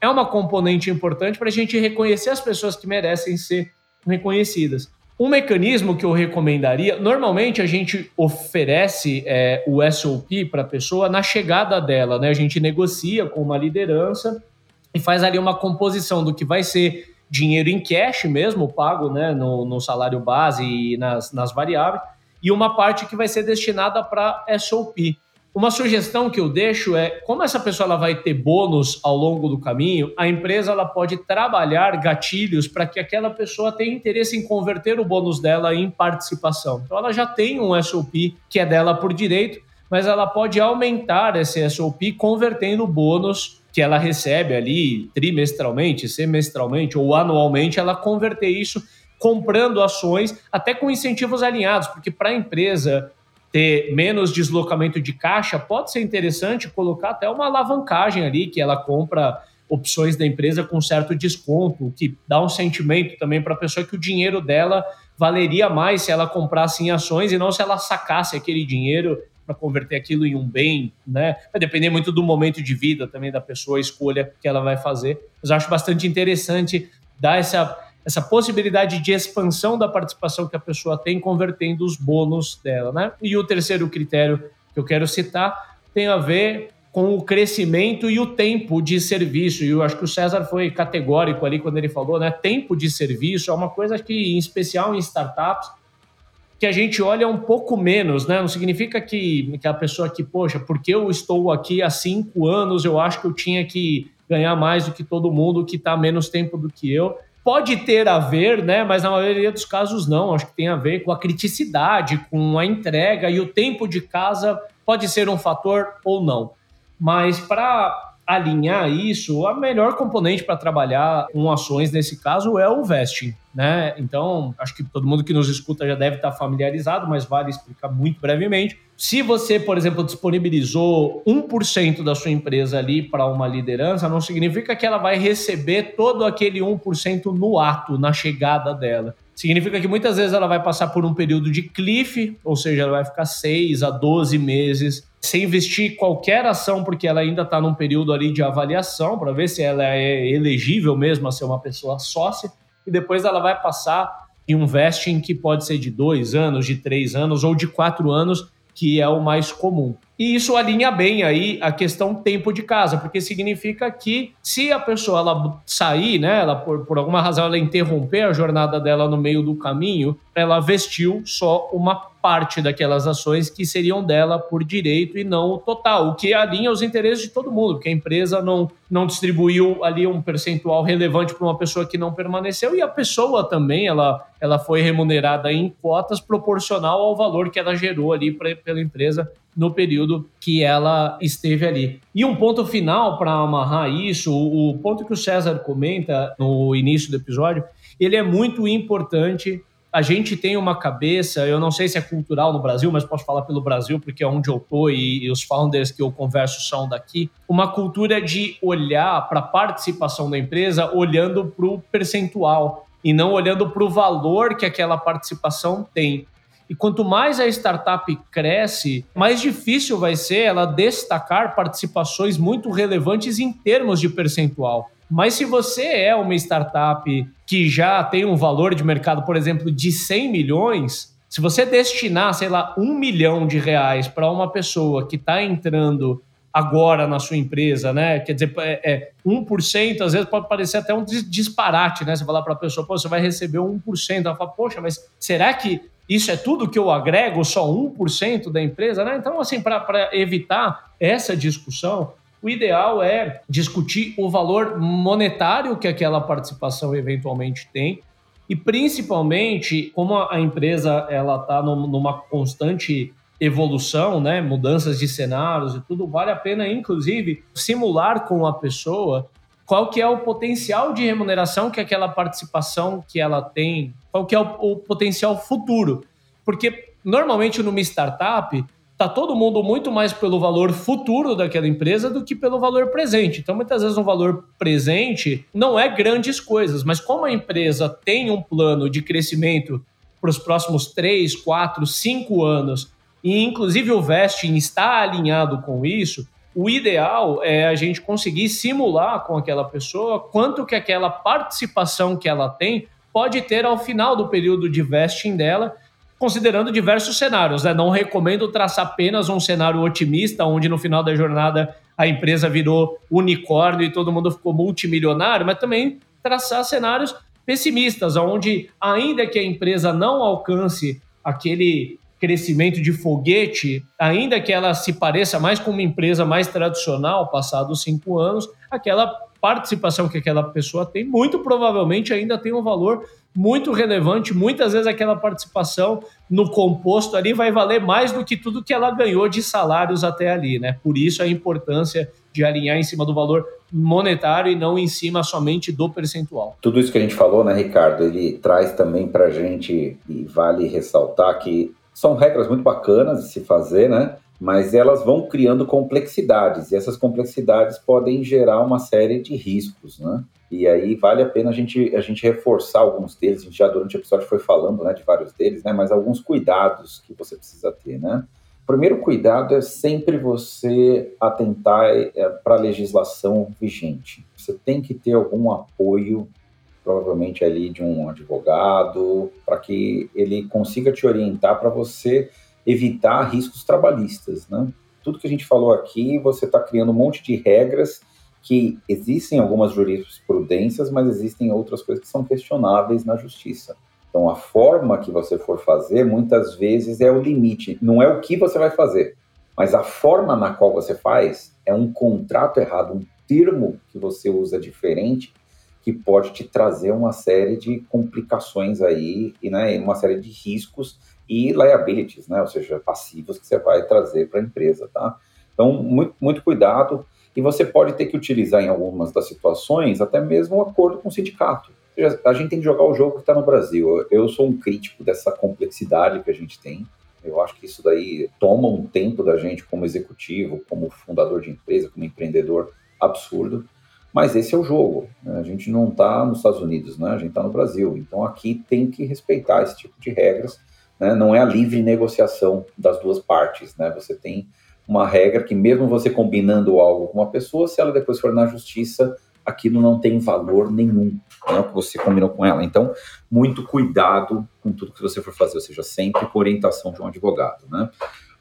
é uma componente importante para a gente reconhecer as pessoas que merecem ser reconhecidas. Um mecanismo que eu recomendaria, normalmente a gente oferece é, o SOP para a pessoa na chegada dela, né? A gente negocia com uma liderança e faz ali uma composição do que vai ser dinheiro em cash mesmo, pago né, no, no salário base e nas, nas variáveis, e uma parte que vai ser destinada para SOP. Uma sugestão que eu deixo é, como essa pessoa ela vai ter bônus ao longo do caminho, a empresa ela pode trabalhar gatilhos para que aquela pessoa tenha interesse em converter o bônus dela em participação. Então ela já tem um SOP que é dela por direito, mas ela pode aumentar esse SOP convertendo bônus que ela recebe ali trimestralmente, semestralmente ou anualmente, ela converter isso comprando ações, até com incentivos alinhados, porque para a empresa ter menos deslocamento de caixa, pode ser interessante colocar até uma alavancagem ali, que ela compra opções da empresa com certo desconto, que dá um sentimento também para a pessoa que o dinheiro dela valeria mais se ela comprasse em ações e não se ela sacasse aquele dinheiro para converter aquilo em um bem, né? Vai depender muito do momento de vida também da pessoa, a escolha que ela vai fazer. Mas acho bastante interessante dar essa essa possibilidade de expansão da participação que a pessoa tem, convertendo os bônus dela, né? E o terceiro critério que eu quero citar tem a ver com o crescimento e o tempo de serviço. E eu acho que o César foi categórico ali quando ele falou, né? Tempo de serviço é uma coisa que, em especial em startups, que a gente olha um pouco menos, né? Não significa que, que a pessoa que, poxa, porque eu estou aqui há cinco anos, eu acho que eu tinha que ganhar mais do que todo mundo que está menos tempo do que eu. Pode ter a ver, né? Mas na maioria dos casos não. Acho que tem a ver com a criticidade, com a entrega e o tempo de casa pode ser um fator ou não. Mas para alinhar isso, a melhor componente para trabalhar com ações nesse caso é o vesting, né? Então, acho que todo mundo que nos escuta já deve estar familiarizado, mas vale explicar muito brevemente. Se você, por exemplo, disponibilizou 1% da sua empresa ali para uma liderança, não significa que ela vai receber todo aquele 1% no ato, na chegada dela. Significa que muitas vezes ela vai passar por um período de cliff, ou seja, ela vai ficar 6 a 12 meses sem investir qualquer ação, porque ela ainda está num período ali de avaliação, para ver se ela é elegível mesmo a ser uma pessoa sócia, e depois ela vai passar em um vesting que pode ser de dois anos, de três anos ou de quatro anos, que é o mais comum. E isso alinha bem aí a questão tempo de casa, porque significa que se a pessoa ela sair, né, ela por, por alguma razão ela interromper a jornada dela no meio do caminho, ela vestiu só uma parte daquelas ações que seriam dela por direito e não o total, o que alinha os interesses de todo mundo, porque a empresa não, não distribuiu ali um percentual relevante para uma pessoa que não permaneceu e a pessoa também ela, ela foi remunerada em cotas proporcional ao valor que ela gerou ali pra, pela empresa no período que ela esteve ali. E um ponto final para amarrar isso, o ponto que o César comenta no início do episódio, ele é muito importante a gente tem uma cabeça, eu não sei se é cultural no Brasil, mas posso falar pelo Brasil, porque é onde eu tô e, e os founders que eu converso são daqui, uma cultura de olhar para a participação da empresa olhando para o percentual e não olhando para o valor que aquela participação tem. E quanto mais a startup cresce, mais difícil vai ser ela destacar participações muito relevantes em termos de percentual. Mas se você é uma startup que já tem um valor de mercado, por exemplo, de 100 milhões, se você destinar, sei lá, um milhão de reais para uma pessoa que está entrando agora na sua empresa, né? Quer dizer, é, é 1%, às vezes pode parecer até um disparate, né? Você falar para a pessoa, pô, você vai receber 1%. Ela fala, poxa, mas será que isso é tudo que eu agrego, só 1% da empresa, né? Então, assim, para evitar essa discussão, o ideal é discutir o valor monetário que aquela participação eventualmente tem e principalmente como a empresa ela está numa constante evolução, né, mudanças de cenários e tudo, vale a pena inclusive simular com a pessoa qual que é o potencial de remuneração que aquela participação que ela tem, qual que é o, o potencial futuro. Porque normalmente numa startup tá todo mundo muito mais pelo valor futuro daquela empresa do que pelo valor presente. Então, muitas vezes, um valor presente não é grandes coisas, mas como a empresa tem um plano de crescimento para os próximos 3, 4, 5 anos, e inclusive o vesting está alinhado com isso, o ideal é a gente conseguir simular com aquela pessoa quanto que aquela participação que ela tem pode ter ao final do período de vesting dela considerando diversos cenários. Né? Não recomendo traçar apenas um cenário otimista, onde no final da jornada a empresa virou unicórnio e todo mundo ficou multimilionário, mas também traçar cenários pessimistas, onde ainda que a empresa não alcance aquele crescimento de foguete, ainda que ela se pareça mais com uma empresa mais tradicional, passados cinco anos, aquela participação que aquela pessoa tem, muito provavelmente ainda tem um valor muito relevante. Muitas vezes aquela participação no composto ali vai valer mais do que tudo que ela ganhou de salários até ali, né? Por isso a importância de alinhar em cima do valor monetário e não em cima somente do percentual. Tudo isso que a gente falou, né, Ricardo, ele traz também para a gente, e vale ressaltar que são regras muito bacanas de se fazer, né? Mas elas vão criando complexidades, e essas complexidades podem gerar uma série de riscos, né? E aí vale a pena a gente, a gente reforçar alguns deles, a gente já durante o episódio foi falando né, de vários deles, né, mas alguns cuidados que você precisa ter. Né? Primeiro cuidado é sempre você atentar é, para a legislação vigente. Você tem que ter algum apoio, provavelmente ali de um advogado, para que ele consiga te orientar para você evitar riscos trabalhistas. Né? Tudo que a gente falou aqui, você está criando um monte de regras que existem algumas jurisprudências, mas existem outras coisas que são questionáveis na justiça. Então, a forma que você for fazer, muitas vezes, é o limite. Não é o que você vai fazer, mas a forma na qual você faz é um contrato errado, um termo que você usa diferente, que pode te trazer uma série de complicações aí, e né, uma série de riscos e liabilities, né, ou seja, passivos que você vai trazer para a empresa, tá? Então, muito, muito cuidado e você pode ter que utilizar em algumas das situações até mesmo um acordo com o sindicato. A gente tem que jogar o jogo que está no Brasil. Eu sou um crítico dessa complexidade que a gente tem. Eu acho que isso daí toma um tempo da gente como executivo, como fundador de empresa, como empreendedor absurdo. Mas esse é o jogo. Né? A gente não está nos Estados Unidos, né? a gente está no Brasil. Então aqui tem que respeitar esse tipo de regras. Né? Não é a livre negociação das duas partes. Né? Você tem uma regra que mesmo você combinando algo com uma pessoa, se ela depois for na justiça, aquilo não tem valor nenhum, né, que você combinou com ela. Então, muito cuidado com tudo que você for fazer, ou seja, sempre com orientação de um advogado, né?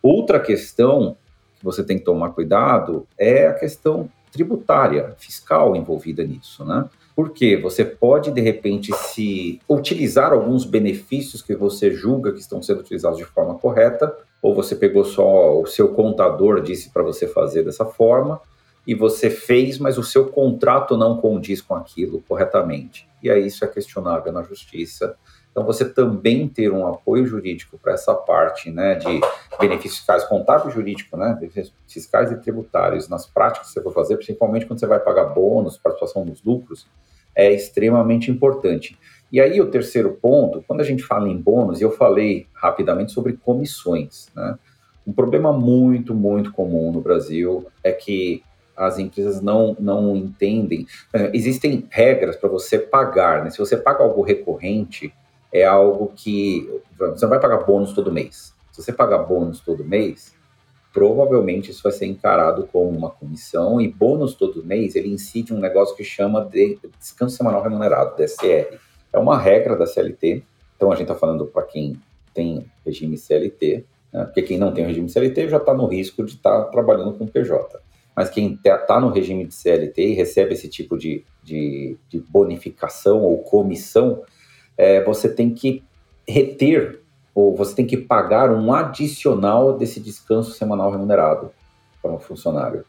Outra questão que você tem que tomar cuidado é a questão tributária, fiscal envolvida nisso, né? Porque você pode, de repente, se utilizar alguns benefícios que você julga que estão sendo utilizados de forma correta, ou você pegou só o seu contador disse para você fazer dessa forma, e você fez, mas o seu contrato não condiz com aquilo corretamente. E aí isso é questionável na justiça. Então, você também ter um apoio jurídico para essa parte né, de benefícios fiscais, contábil jurídico, né, fiscais e tributários, nas práticas que você for fazer, principalmente quando você vai pagar bônus, participação nos lucros, é extremamente importante. E aí, o terceiro ponto, quando a gente fala em bônus, eu falei rapidamente sobre comissões, né? Um problema muito, muito comum no Brasil é que as empresas não, não entendem. Existem regras para você pagar, né? Se você paga algo recorrente, é algo que. Você não vai pagar bônus todo mês. Se você pagar bônus todo mês, provavelmente isso vai ser encarado como uma comissão e bônus todo mês ele incide um negócio que chama de descanso semanal remunerado, DSR. É uma regra da CLT, então a gente está falando para quem tem regime CLT, né? porque quem não tem regime CLT já está no risco de estar tá trabalhando com PJ. Mas quem está tá no regime de CLT e recebe esse tipo de, de, de bonificação ou comissão, é, você tem que reter ou você tem que pagar um adicional desse descanso semanal remunerado para um funcionário.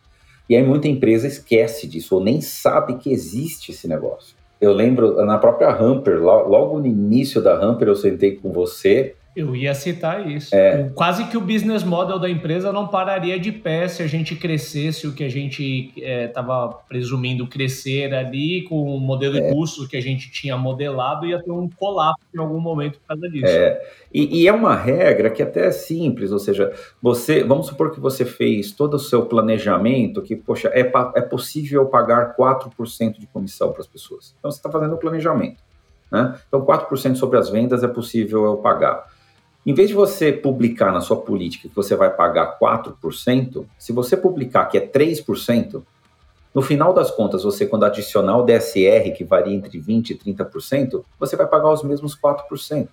E aí muita empresa esquece disso, ou nem sabe que existe esse negócio. Eu lembro, na própria Hamper, logo no início da Hamper, eu sentei com você eu ia citar isso. É. Quase que o business model da empresa não pararia de pé se a gente crescesse o que a gente estava é, presumindo crescer ali, com o modelo é. de custos que a gente tinha modelado, ia ter um colapso em algum momento por causa disso. É. E, e, é uma regra que até é simples, ou seja, você, vamos supor que você fez todo o seu planejamento, que, poxa, é, é possível pagar 4% de comissão para as pessoas. Então você está fazendo o planejamento. Né? Então, 4% sobre as vendas é possível eu pagar. Em vez de você publicar na sua política que você vai pagar 4%, se você publicar que é 3%, no final das contas, você, quando adicionar o DSR, que varia entre 20% e 30%, você vai pagar os mesmos 4%.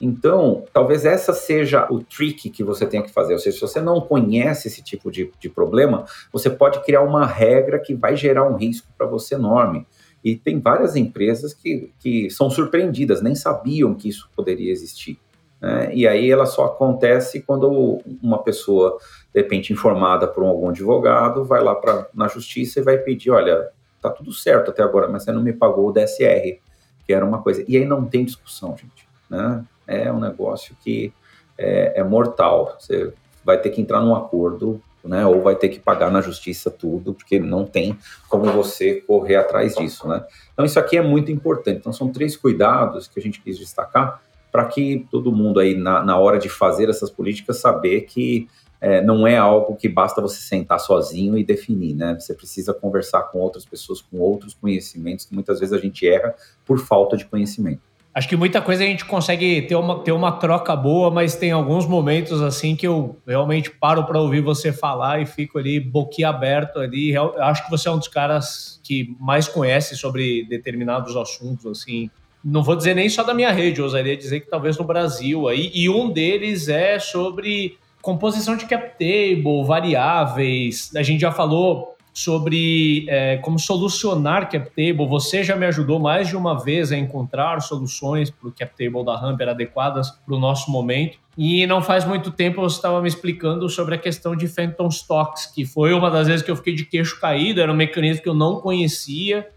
Então, talvez essa seja o trick que você tenha que fazer. Ou seja, se você não conhece esse tipo de, de problema, você pode criar uma regra que vai gerar um risco para você enorme. E tem várias empresas que, que são surpreendidas, nem sabiam que isso poderia existir. Né? E aí ela só acontece quando uma pessoa, de repente, informada por algum advogado, vai lá pra, na justiça e vai pedir: olha, tá tudo certo até agora, mas você não me pagou o DSR, que era uma coisa. E aí não tem discussão, gente. Né? É um negócio que é, é mortal. Você vai ter que entrar num acordo né, ou vai ter que pagar na justiça tudo, porque não tem como você correr atrás disso, né? Então isso aqui é muito importante. Então são três cuidados que a gente quis destacar para que todo mundo aí, na, na hora de fazer essas políticas, saber que é, não é algo que basta você sentar sozinho e definir, né? Você precisa conversar com outras pessoas com outros conhecimentos, que muitas vezes a gente erra por falta de conhecimento. Acho que muita coisa a gente consegue ter uma, ter uma troca boa, mas tem alguns momentos assim que eu realmente paro para ouvir você falar e fico ali boquiaberto ali. Eu acho que você é um dos caras que mais conhece sobre determinados assuntos, assim, não vou dizer nem só da minha rede, eu ousaria dizer que talvez no Brasil aí, e um deles é sobre composição de cap table, variáveis. A gente já falou sobre é, como solucionar cap table. Você já me ajudou mais de uma vez a encontrar soluções para o cap table da Hamper adequadas para o nosso momento. E não faz muito tempo você estava me explicando sobre a questão de Phantom Stocks, que foi uma das vezes que eu fiquei de queixo caído, era um mecanismo que eu não conhecia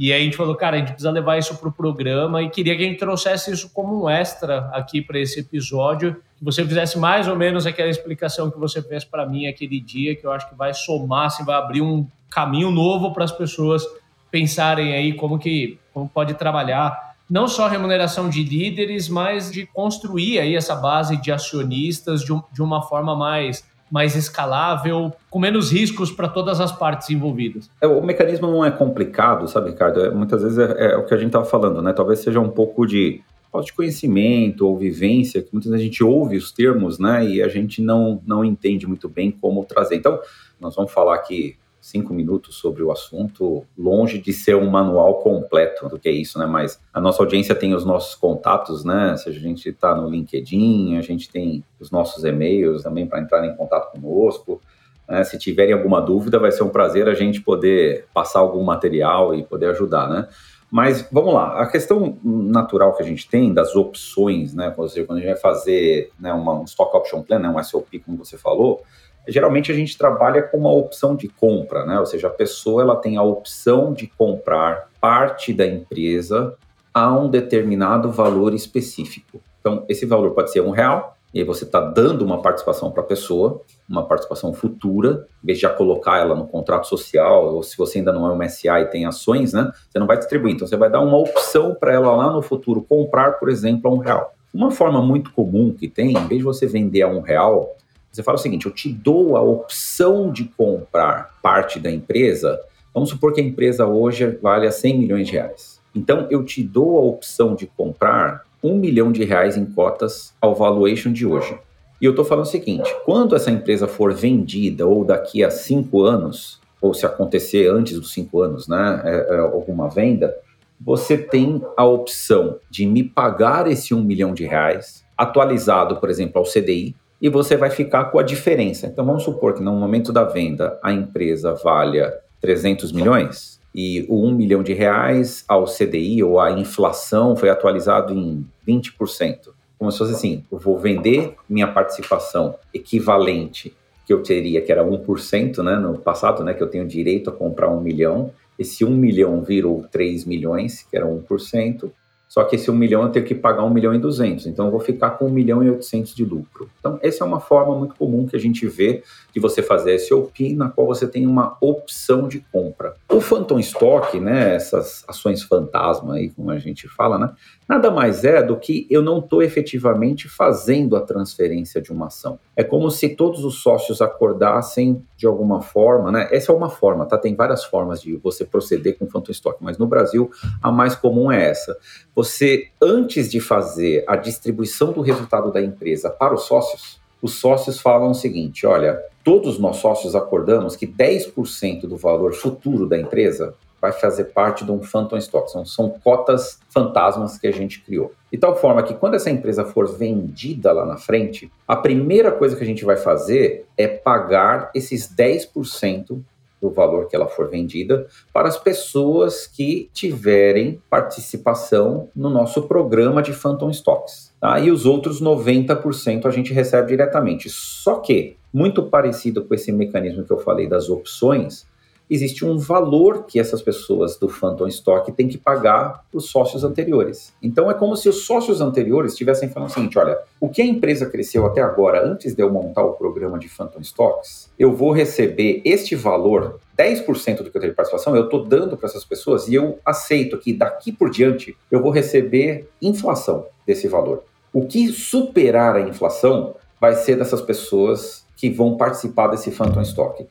e aí a gente falou, cara, a gente precisa levar isso para o programa. E queria que a gente trouxesse isso como um extra aqui para esse episódio, que você fizesse mais ou menos aquela explicação que você fez para mim aquele dia, que eu acho que vai somar, assim, vai abrir um caminho novo para as pessoas pensarem aí como que como pode trabalhar não só remuneração de líderes, mas de construir aí essa base de acionistas de, um, de uma forma mais mais escalável, com menos riscos para todas as partes envolvidas? É, o mecanismo não é complicado, sabe, Ricardo? É, muitas vezes é, é, o que a gente estava falando, né? Talvez seja um pouco de falta de conhecimento ou vivência, que muitas vezes a gente ouve os termos, né? E a gente não, não entende muito bem como trazer. Então, nós vamos falar aqui cinco minutos sobre o assunto, longe de ser um manual completo do que é isso, né? Mas a nossa audiência tem os nossos contatos, né? Se a gente está no LinkedIn, a gente tem os nossos e-mails também para entrar em contato conosco. Né? Se tiverem alguma dúvida, vai ser um prazer a gente poder passar algum material e poder ajudar, né? Mas vamos lá, a questão natural que a gente tem das opções, né? Quando a gente vai fazer né, uma, um stock option plan, né, um SOP, como você falou, geralmente a gente trabalha com uma opção de compra, né? Ou seja, a pessoa ela tem a opção de comprar parte da empresa a um determinado valor específico. Então, esse valor pode ser um real, e aí você está dando uma participação para a pessoa, uma participação futura, em vez de já colocar ela no contrato social, ou se você ainda não é uma SA e tem ações, né? Você não vai distribuir. Então, você vai dar uma opção para ela lá no futuro comprar, por exemplo, a um real. Uma forma muito comum que tem, em vez de você vender a um real, você fala o seguinte: eu te dou a opção de comprar parte da empresa. Vamos supor que a empresa hoje vale a 100 milhões de reais. Então, eu te dou a opção de comprar um milhão de reais em cotas ao valuation de hoje. E eu estou falando o seguinte: quando essa empresa for vendida ou daqui a cinco anos, ou se acontecer antes dos cinco anos, né, é, é, alguma venda, você tem a opção de me pagar esse um milhão de reais, atualizado, por exemplo, ao CDI, e você vai ficar com a diferença. Então vamos supor que no momento da venda a empresa valha 300 milhões e o 1 milhão de reais ao CDI ou à inflação foi atualizado em 20%. como se fosse assim: eu vou vender minha participação equivalente que eu teria, que era 1%, né, no passado, né, que eu tenho direito a comprar um milhão. Esse 1 milhão virou 3 milhões, que era 1%. Só que esse 1 milhão eu tenho que pagar 1 milhão e 200. Então eu vou ficar com 1 milhão e 800 de lucro. Então essa é uma forma muito comum que a gente vê de você fazer SOP, na qual você tem uma opção de compra. O Phantom Stock, né, essas ações fantasma aí, como a gente fala, né, nada mais é do que eu não estou efetivamente fazendo a transferência de uma ação. É como se todos os sócios acordassem de alguma forma, né? Essa é uma forma, tá? Tem várias formas de você proceder com Phantom Stock, mas no Brasil a mais comum é essa. Você, antes de fazer a distribuição do resultado da empresa para os sócios, os sócios falam o seguinte: olha, todos nós sócios acordamos que 10% do valor futuro da empresa vai fazer parte de um phantom stock. São, são cotas fantasmas que a gente criou. De tal forma que quando essa empresa for vendida lá na frente, a primeira coisa que a gente vai fazer é pagar esses 10% do valor que ela for vendida para as pessoas que tiverem participação no nosso programa de Phantom Stocks. Tá? E os outros 90% a gente recebe diretamente. Só que, muito parecido com esse mecanismo que eu falei das opções, existe um valor que essas pessoas do Phantom Stock têm que pagar para os sócios anteriores. Então é como se os sócios anteriores estivessem falando o seguinte: olha, o que a empresa cresceu até agora, antes de eu montar o programa de Phantom Stocks, eu vou receber este valor, 10% do que eu tenho de participação, eu estou dando para essas pessoas e eu aceito que daqui por diante eu vou receber inflação desse valor. O que superar a inflação vai ser dessas pessoas que vão participar desse Phantom Stock.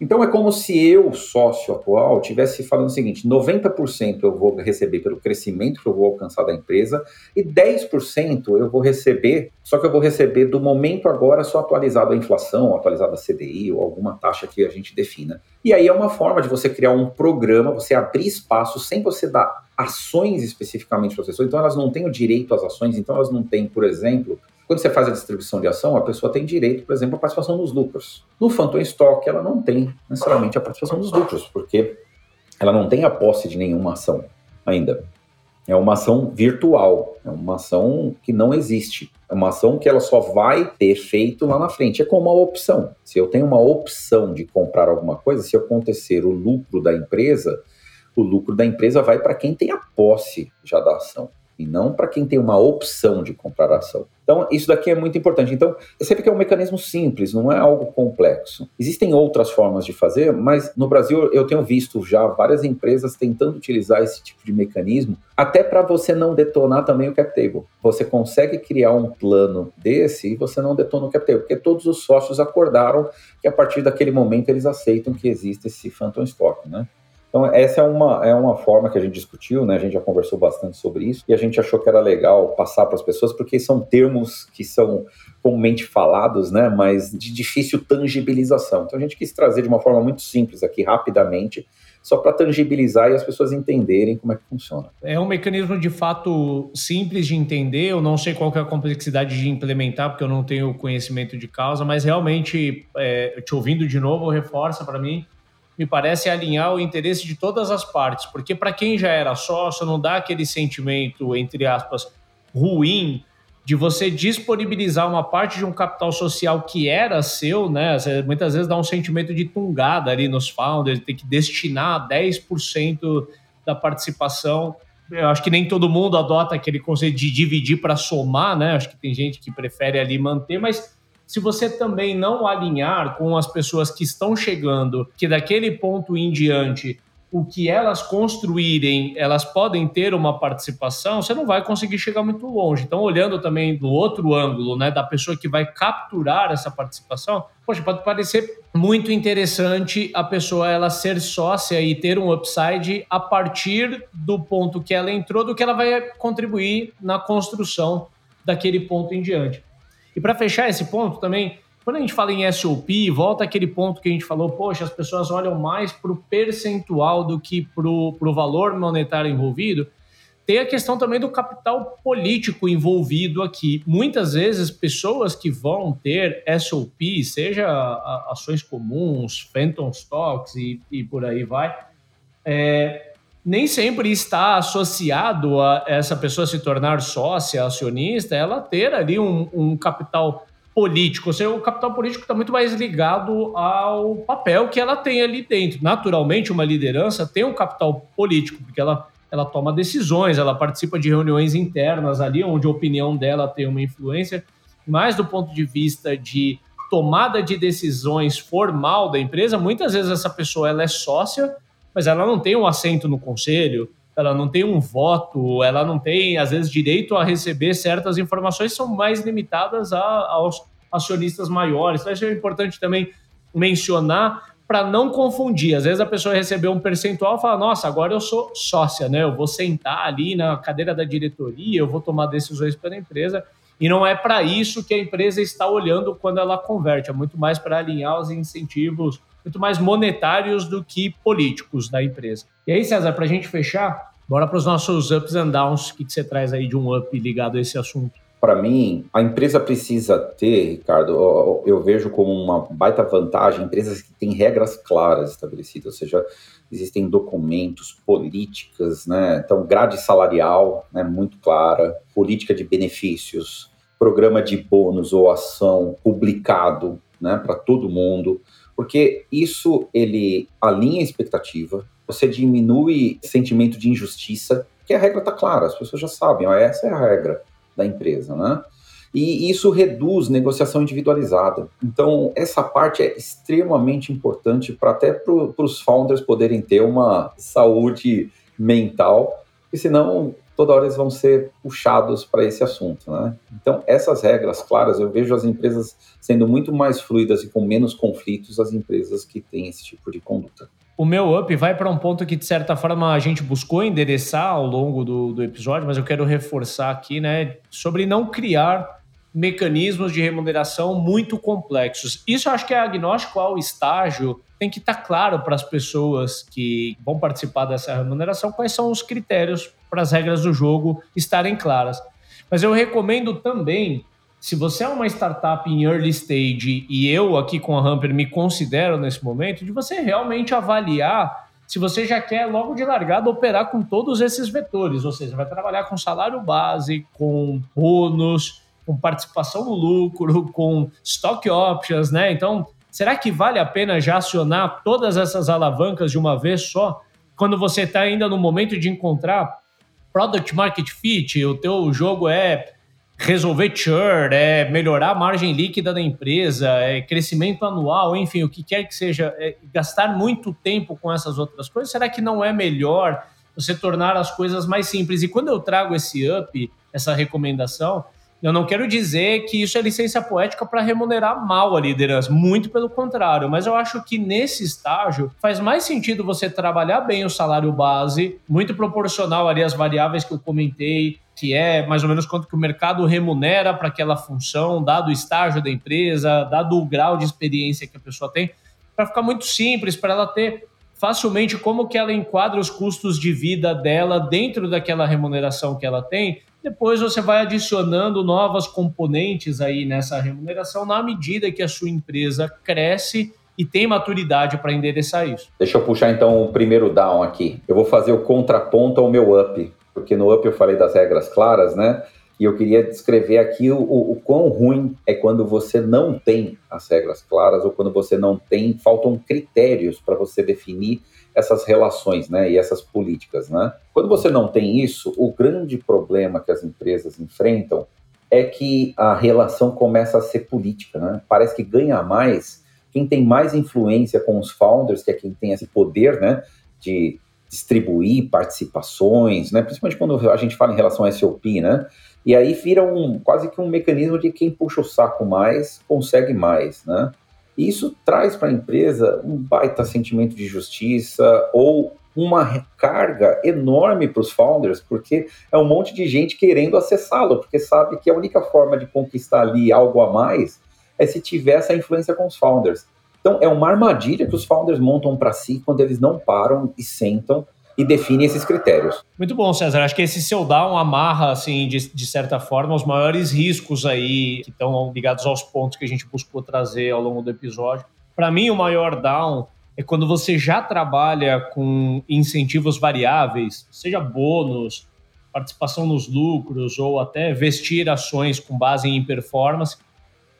Então é como se eu, sócio atual, tivesse falando o seguinte: 90% eu vou receber pelo crescimento que eu vou alcançar da empresa e 10% eu vou receber, só que eu vou receber do momento agora só atualizado a inflação, atualizado a CDI ou alguma taxa que a gente defina. E aí é uma forma de você criar um programa, você abrir espaço sem você dar ações especificamente para as pessoas. Então elas não têm o direito às ações, então elas não têm, por exemplo, quando você faz a distribuição de ação, a pessoa tem direito, por exemplo, à participação nos lucros. No Phantom Stock, ela não tem necessariamente a participação dos lucros, porque ela não tem a posse de nenhuma ação ainda. É uma ação virtual, é uma ação que não existe. É uma ação que ela só vai ter efeito lá na frente. É como uma opção. Se eu tenho uma opção de comprar alguma coisa, se acontecer o lucro da empresa, o lucro da empresa vai para quem tem a posse já da ação e não para quem tem uma opção de comprar ação. Então, isso daqui é muito importante. Então, você vê que é um mecanismo simples, não é algo complexo. Existem outras formas de fazer, mas no Brasil eu tenho visto já várias empresas tentando utilizar esse tipo de mecanismo, até para você não detonar também o cap table. Você consegue criar um plano desse e você não detona o cap table, porque todos os sócios acordaram que a partir daquele momento eles aceitam que existe esse phantom stock, né? Então, essa é uma, é uma forma que a gente discutiu, né? A gente já conversou bastante sobre isso e a gente achou que era legal passar para as pessoas, porque são termos que são comumente falados, né? Mas de difícil tangibilização. Então, a gente quis trazer de uma forma muito simples aqui, rapidamente, só para tangibilizar e as pessoas entenderem como é que funciona. É um mecanismo de fato simples de entender, eu não sei qual é a complexidade de implementar, porque eu não tenho conhecimento de causa, mas realmente, é, te ouvindo de novo, reforça para mim me parece alinhar o interesse de todas as partes, porque para quem já era sócio, não dá aquele sentimento, entre aspas, ruim de você disponibilizar uma parte de um capital social que era seu, né? Muitas vezes dá um sentimento de tungada ali nos founders, ter que destinar 10% da participação. Eu acho que nem todo mundo adota aquele conceito de dividir para somar, né? Acho que tem gente que prefere ali manter, mas se você também não alinhar com as pessoas que estão chegando, que daquele ponto em diante o que elas construírem, elas podem ter uma participação, você não vai conseguir chegar muito longe. Então, olhando também do outro ângulo, né, da pessoa que vai capturar essa participação, poxa, pode parecer muito interessante a pessoa ela ser sócia e ter um upside a partir do ponto que ela entrou, do que ela vai contribuir na construção daquele ponto em diante. E para fechar esse ponto também, quando a gente fala em SOP, volta aquele ponto que a gente falou, poxa, as pessoas olham mais para o percentual do que para o valor monetário envolvido. Tem a questão também do capital político envolvido aqui. Muitas vezes, pessoas que vão ter SOP, seja ações comuns, phantom stocks e, e por aí vai, é, nem sempre está associado a essa pessoa se tornar sócia, acionista, ela ter ali um, um capital político. Ou seja, o capital político está muito mais ligado ao papel que ela tem ali dentro. Naturalmente, uma liderança tem um capital político, porque ela, ela toma decisões, ela participa de reuniões internas ali, onde a opinião dela tem uma influência, mas do ponto de vista de tomada de decisões formal da empresa, muitas vezes essa pessoa ela é sócia, mas ela não tem um assento no conselho, ela não tem um voto, ela não tem, às vezes, direito a receber certas informações, são mais limitadas a, aos acionistas maiores. Então, isso é importante também mencionar para não confundir. Às vezes a pessoa recebeu um percentual e fala: Nossa, agora eu sou sócia, né? Eu vou sentar ali na cadeira da diretoria, eu vou tomar decisões pela empresa. E não é para isso que a empresa está olhando quando ela converte, é muito mais para alinhar os incentivos muito mais monetários do que políticos da empresa. E aí, César, para a gente fechar, bora para os nossos ups and downs. O que, que você traz aí de um up ligado a esse assunto? Para mim, a empresa precisa ter, Ricardo, eu vejo como uma baita vantagem empresas que têm regras claras estabelecidas, ou seja, existem documentos, políticas, né? Então, grade salarial né, muito clara, política de benefícios, programa de bônus ou ação publicado né, para todo mundo, porque isso ele alinha a expectativa, você diminui sentimento de injustiça, que a regra está clara, as pessoas já sabem, ó, essa é a regra da empresa, né? E isso reduz negociação individualizada. Então, essa parte é extremamente importante para até para os founders poderem ter uma saúde mental, porque senão toda hora eles vão ser puxados para esse assunto, né? Então, essas regras claras, eu vejo as empresas sendo muito mais fluidas e com menos conflitos as empresas que têm esse tipo de conduta. O meu up vai para um ponto que, de certa forma, a gente buscou endereçar ao longo do, do episódio, mas eu quero reforçar aqui, né, sobre não criar mecanismos de remuneração muito complexos. Isso eu acho que é agnóstico ao estágio tem que estar tá claro para as pessoas que vão participar dessa remuneração quais são os critérios para as regras do jogo estarem claras. Mas eu recomendo também, se você é uma startup em early stage e eu aqui com a Hamper me considero nesse momento, de você realmente avaliar se você já quer logo de largada operar com todos esses vetores, ou seja, vai trabalhar com salário base, com bônus, com participação no lucro, com stock options, né? Então, será que vale a pena já acionar todas essas alavancas de uma vez só? Quando você está ainda no momento de encontrar product market fit, o teu jogo é resolver churn, é melhorar a margem líquida da empresa, é crescimento anual, enfim, o que quer que seja, é gastar muito tempo com essas outras coisas, será que não é melhor você tornar as coisas mais simples? E quando eu trago esse up, essa recomendação, eu não quero dizer que isso é licença poética para remunerar mal a liderança, muito pelo contrário, mas eu acho que nesse estágio faz mais sentido você trabalhar bem o salário base, muito proporcional ali às variáveis que eu comentei, que é mais ou menos quanto que o mercado remunera para aquela função, dado o estágio da empresa, dado o grau de experiência que a pessoa tem, para ficar muito simples, para ela ter facilmente como que ela enquadra os custos de vida dela dentro daquela remuneração que ela tem depois você vai adicionando novas componentes aí nessa remuneração na medida que a sua empresa cresce e tem maturidade para endereçar isso. Deixa eu puxar então o primeiro down aqui. Eu vou fazer o contraponto ao meu up, porque no up eu falei das regras claras, né? E eu queria descrever aqui o, o, o, quão ruim é quando você não tem as regras claras ou quando você não tem, faltam critérios para você definir essas relações, né, e essas políticas, né? Quando você não tem isso, o grande problema que as empresas enfrentam é que a relação começa a ser política, né? Parece que ganha mais quem tem mais influência com os founders, que é quem tem esse poder, né, de distribuir participações, né? Principalmente quando a gente fala em relação a SOP, né? E aí vira um quase que um mecanismo de quem puxa o saco mais consegue mais, né? E isso traz para a empresa um baita sentimento de justiça ou uma recarga enorme para os founders, porque é um monte de gente querendo acessá-lo, porque sabe que a única forma de conquistar ali algo a mais é se tiver essa influência com os founders. Então, é uma armadilha que os founders montam para si quando eles não param e sentam e define esses critérios. Muito bom, César. Acho que esse seu down amarra, assim, de, de certa forma, os maiores riscos aí que estão ligados aos pontos que a gente buscou trazer ao longo do episódio. Para mim, o maior down é quando você já trabalha com incentivos variáveis, seja bônus, participação nos lucros ou até vestir ações com base em performance,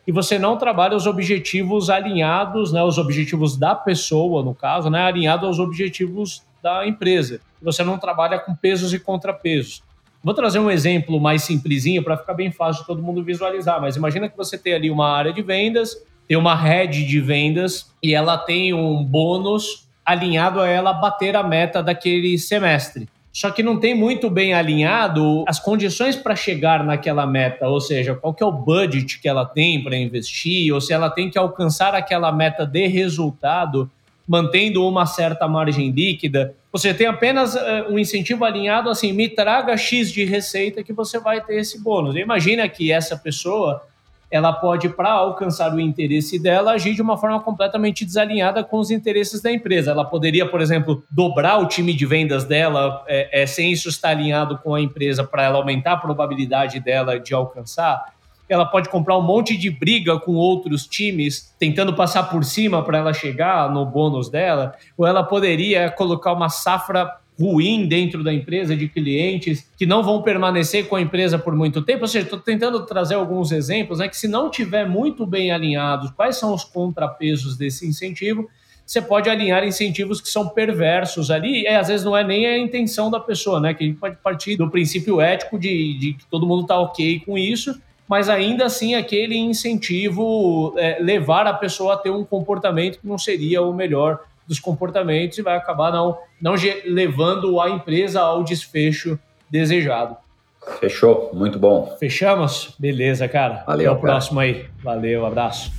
e você não trabalha os objetivos alinhados, né, os objetivos da pessoa, no caso, né, alinhado aos objetivos da empresa. Você não trabalha com pesos e contrapesos. Vou trazer um exemplo mais simplesinho para ficar bem fácil todo mundo visualizar, mas imagina que você tem ali uma área de vendas, tem uma rede de vendas e ela tem um bônus alinhado a ela bater a meta daquele semestre. Só que não tem muito bem alinhado as condições para chegar naquela meta, ou seja, qual que é o budget que ela tem para investir, ou se ela tem que alcançar aquela meta de resultado mantendo uma certa margem líquida. Você tem apenas uh, um incentivo alinhado assim, me traga X de receita que você vai ter esse bônus. Imagina que essa pessoa ela pode, para alcançar o interesse dela, agir de uma forma completamente desalinhada com os interesses da empresa. Ela poderia, por exemplo, dobrar o time de vendas dela é, é, sem isso estar alinhado com a empresa para ela aumentar a probabilidade dela de alcançar ela pode comprar um monte de briga com outros times, tentando passar por cima para ela chegar no bônus dela, ou ela poderia colocar uma safra ruim dentro da empresa de clientes que não vão permanecer com a empresa por muito tempo. Ou seja, estou tentando trazer alguns exemplos, né, que se não tiver muito bem alinhados quais são os contrapesos desse incentivo, você pode alinhar incentivos que são perversos ali, e às vezes não é nem a intenção da pessoa, né? Que a gente pode partir do princípio ético de, de que todo mundo está ok com isso, mas ainda assim aquele incentivo é, levar a pessoa a ter um comportamento que não seria o melhor dos comportamentos e vai acabar não, não levando a empresa ao desfecho desejado. Fechou, muito bom. Fechamos? Beleza, cara. Valeu. Até o próximo aí. Valeu, abraço.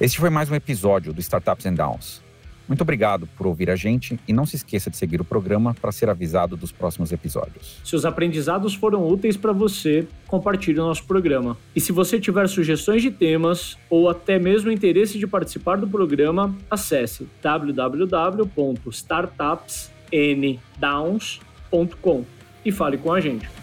Este foi mais um episódio do Startups and Downs. Muito obrigado por ouvir a gente e não se esqueça de seguir o programa para ser avisado dos próximos episódios. Se os aprendizados foram úteis para você, compartilhe o nosso programa. E se você tiver sugestões de temas ou até mesmo interesse de participar do programa, acesse www.startupsndowns.com e fale com a gente.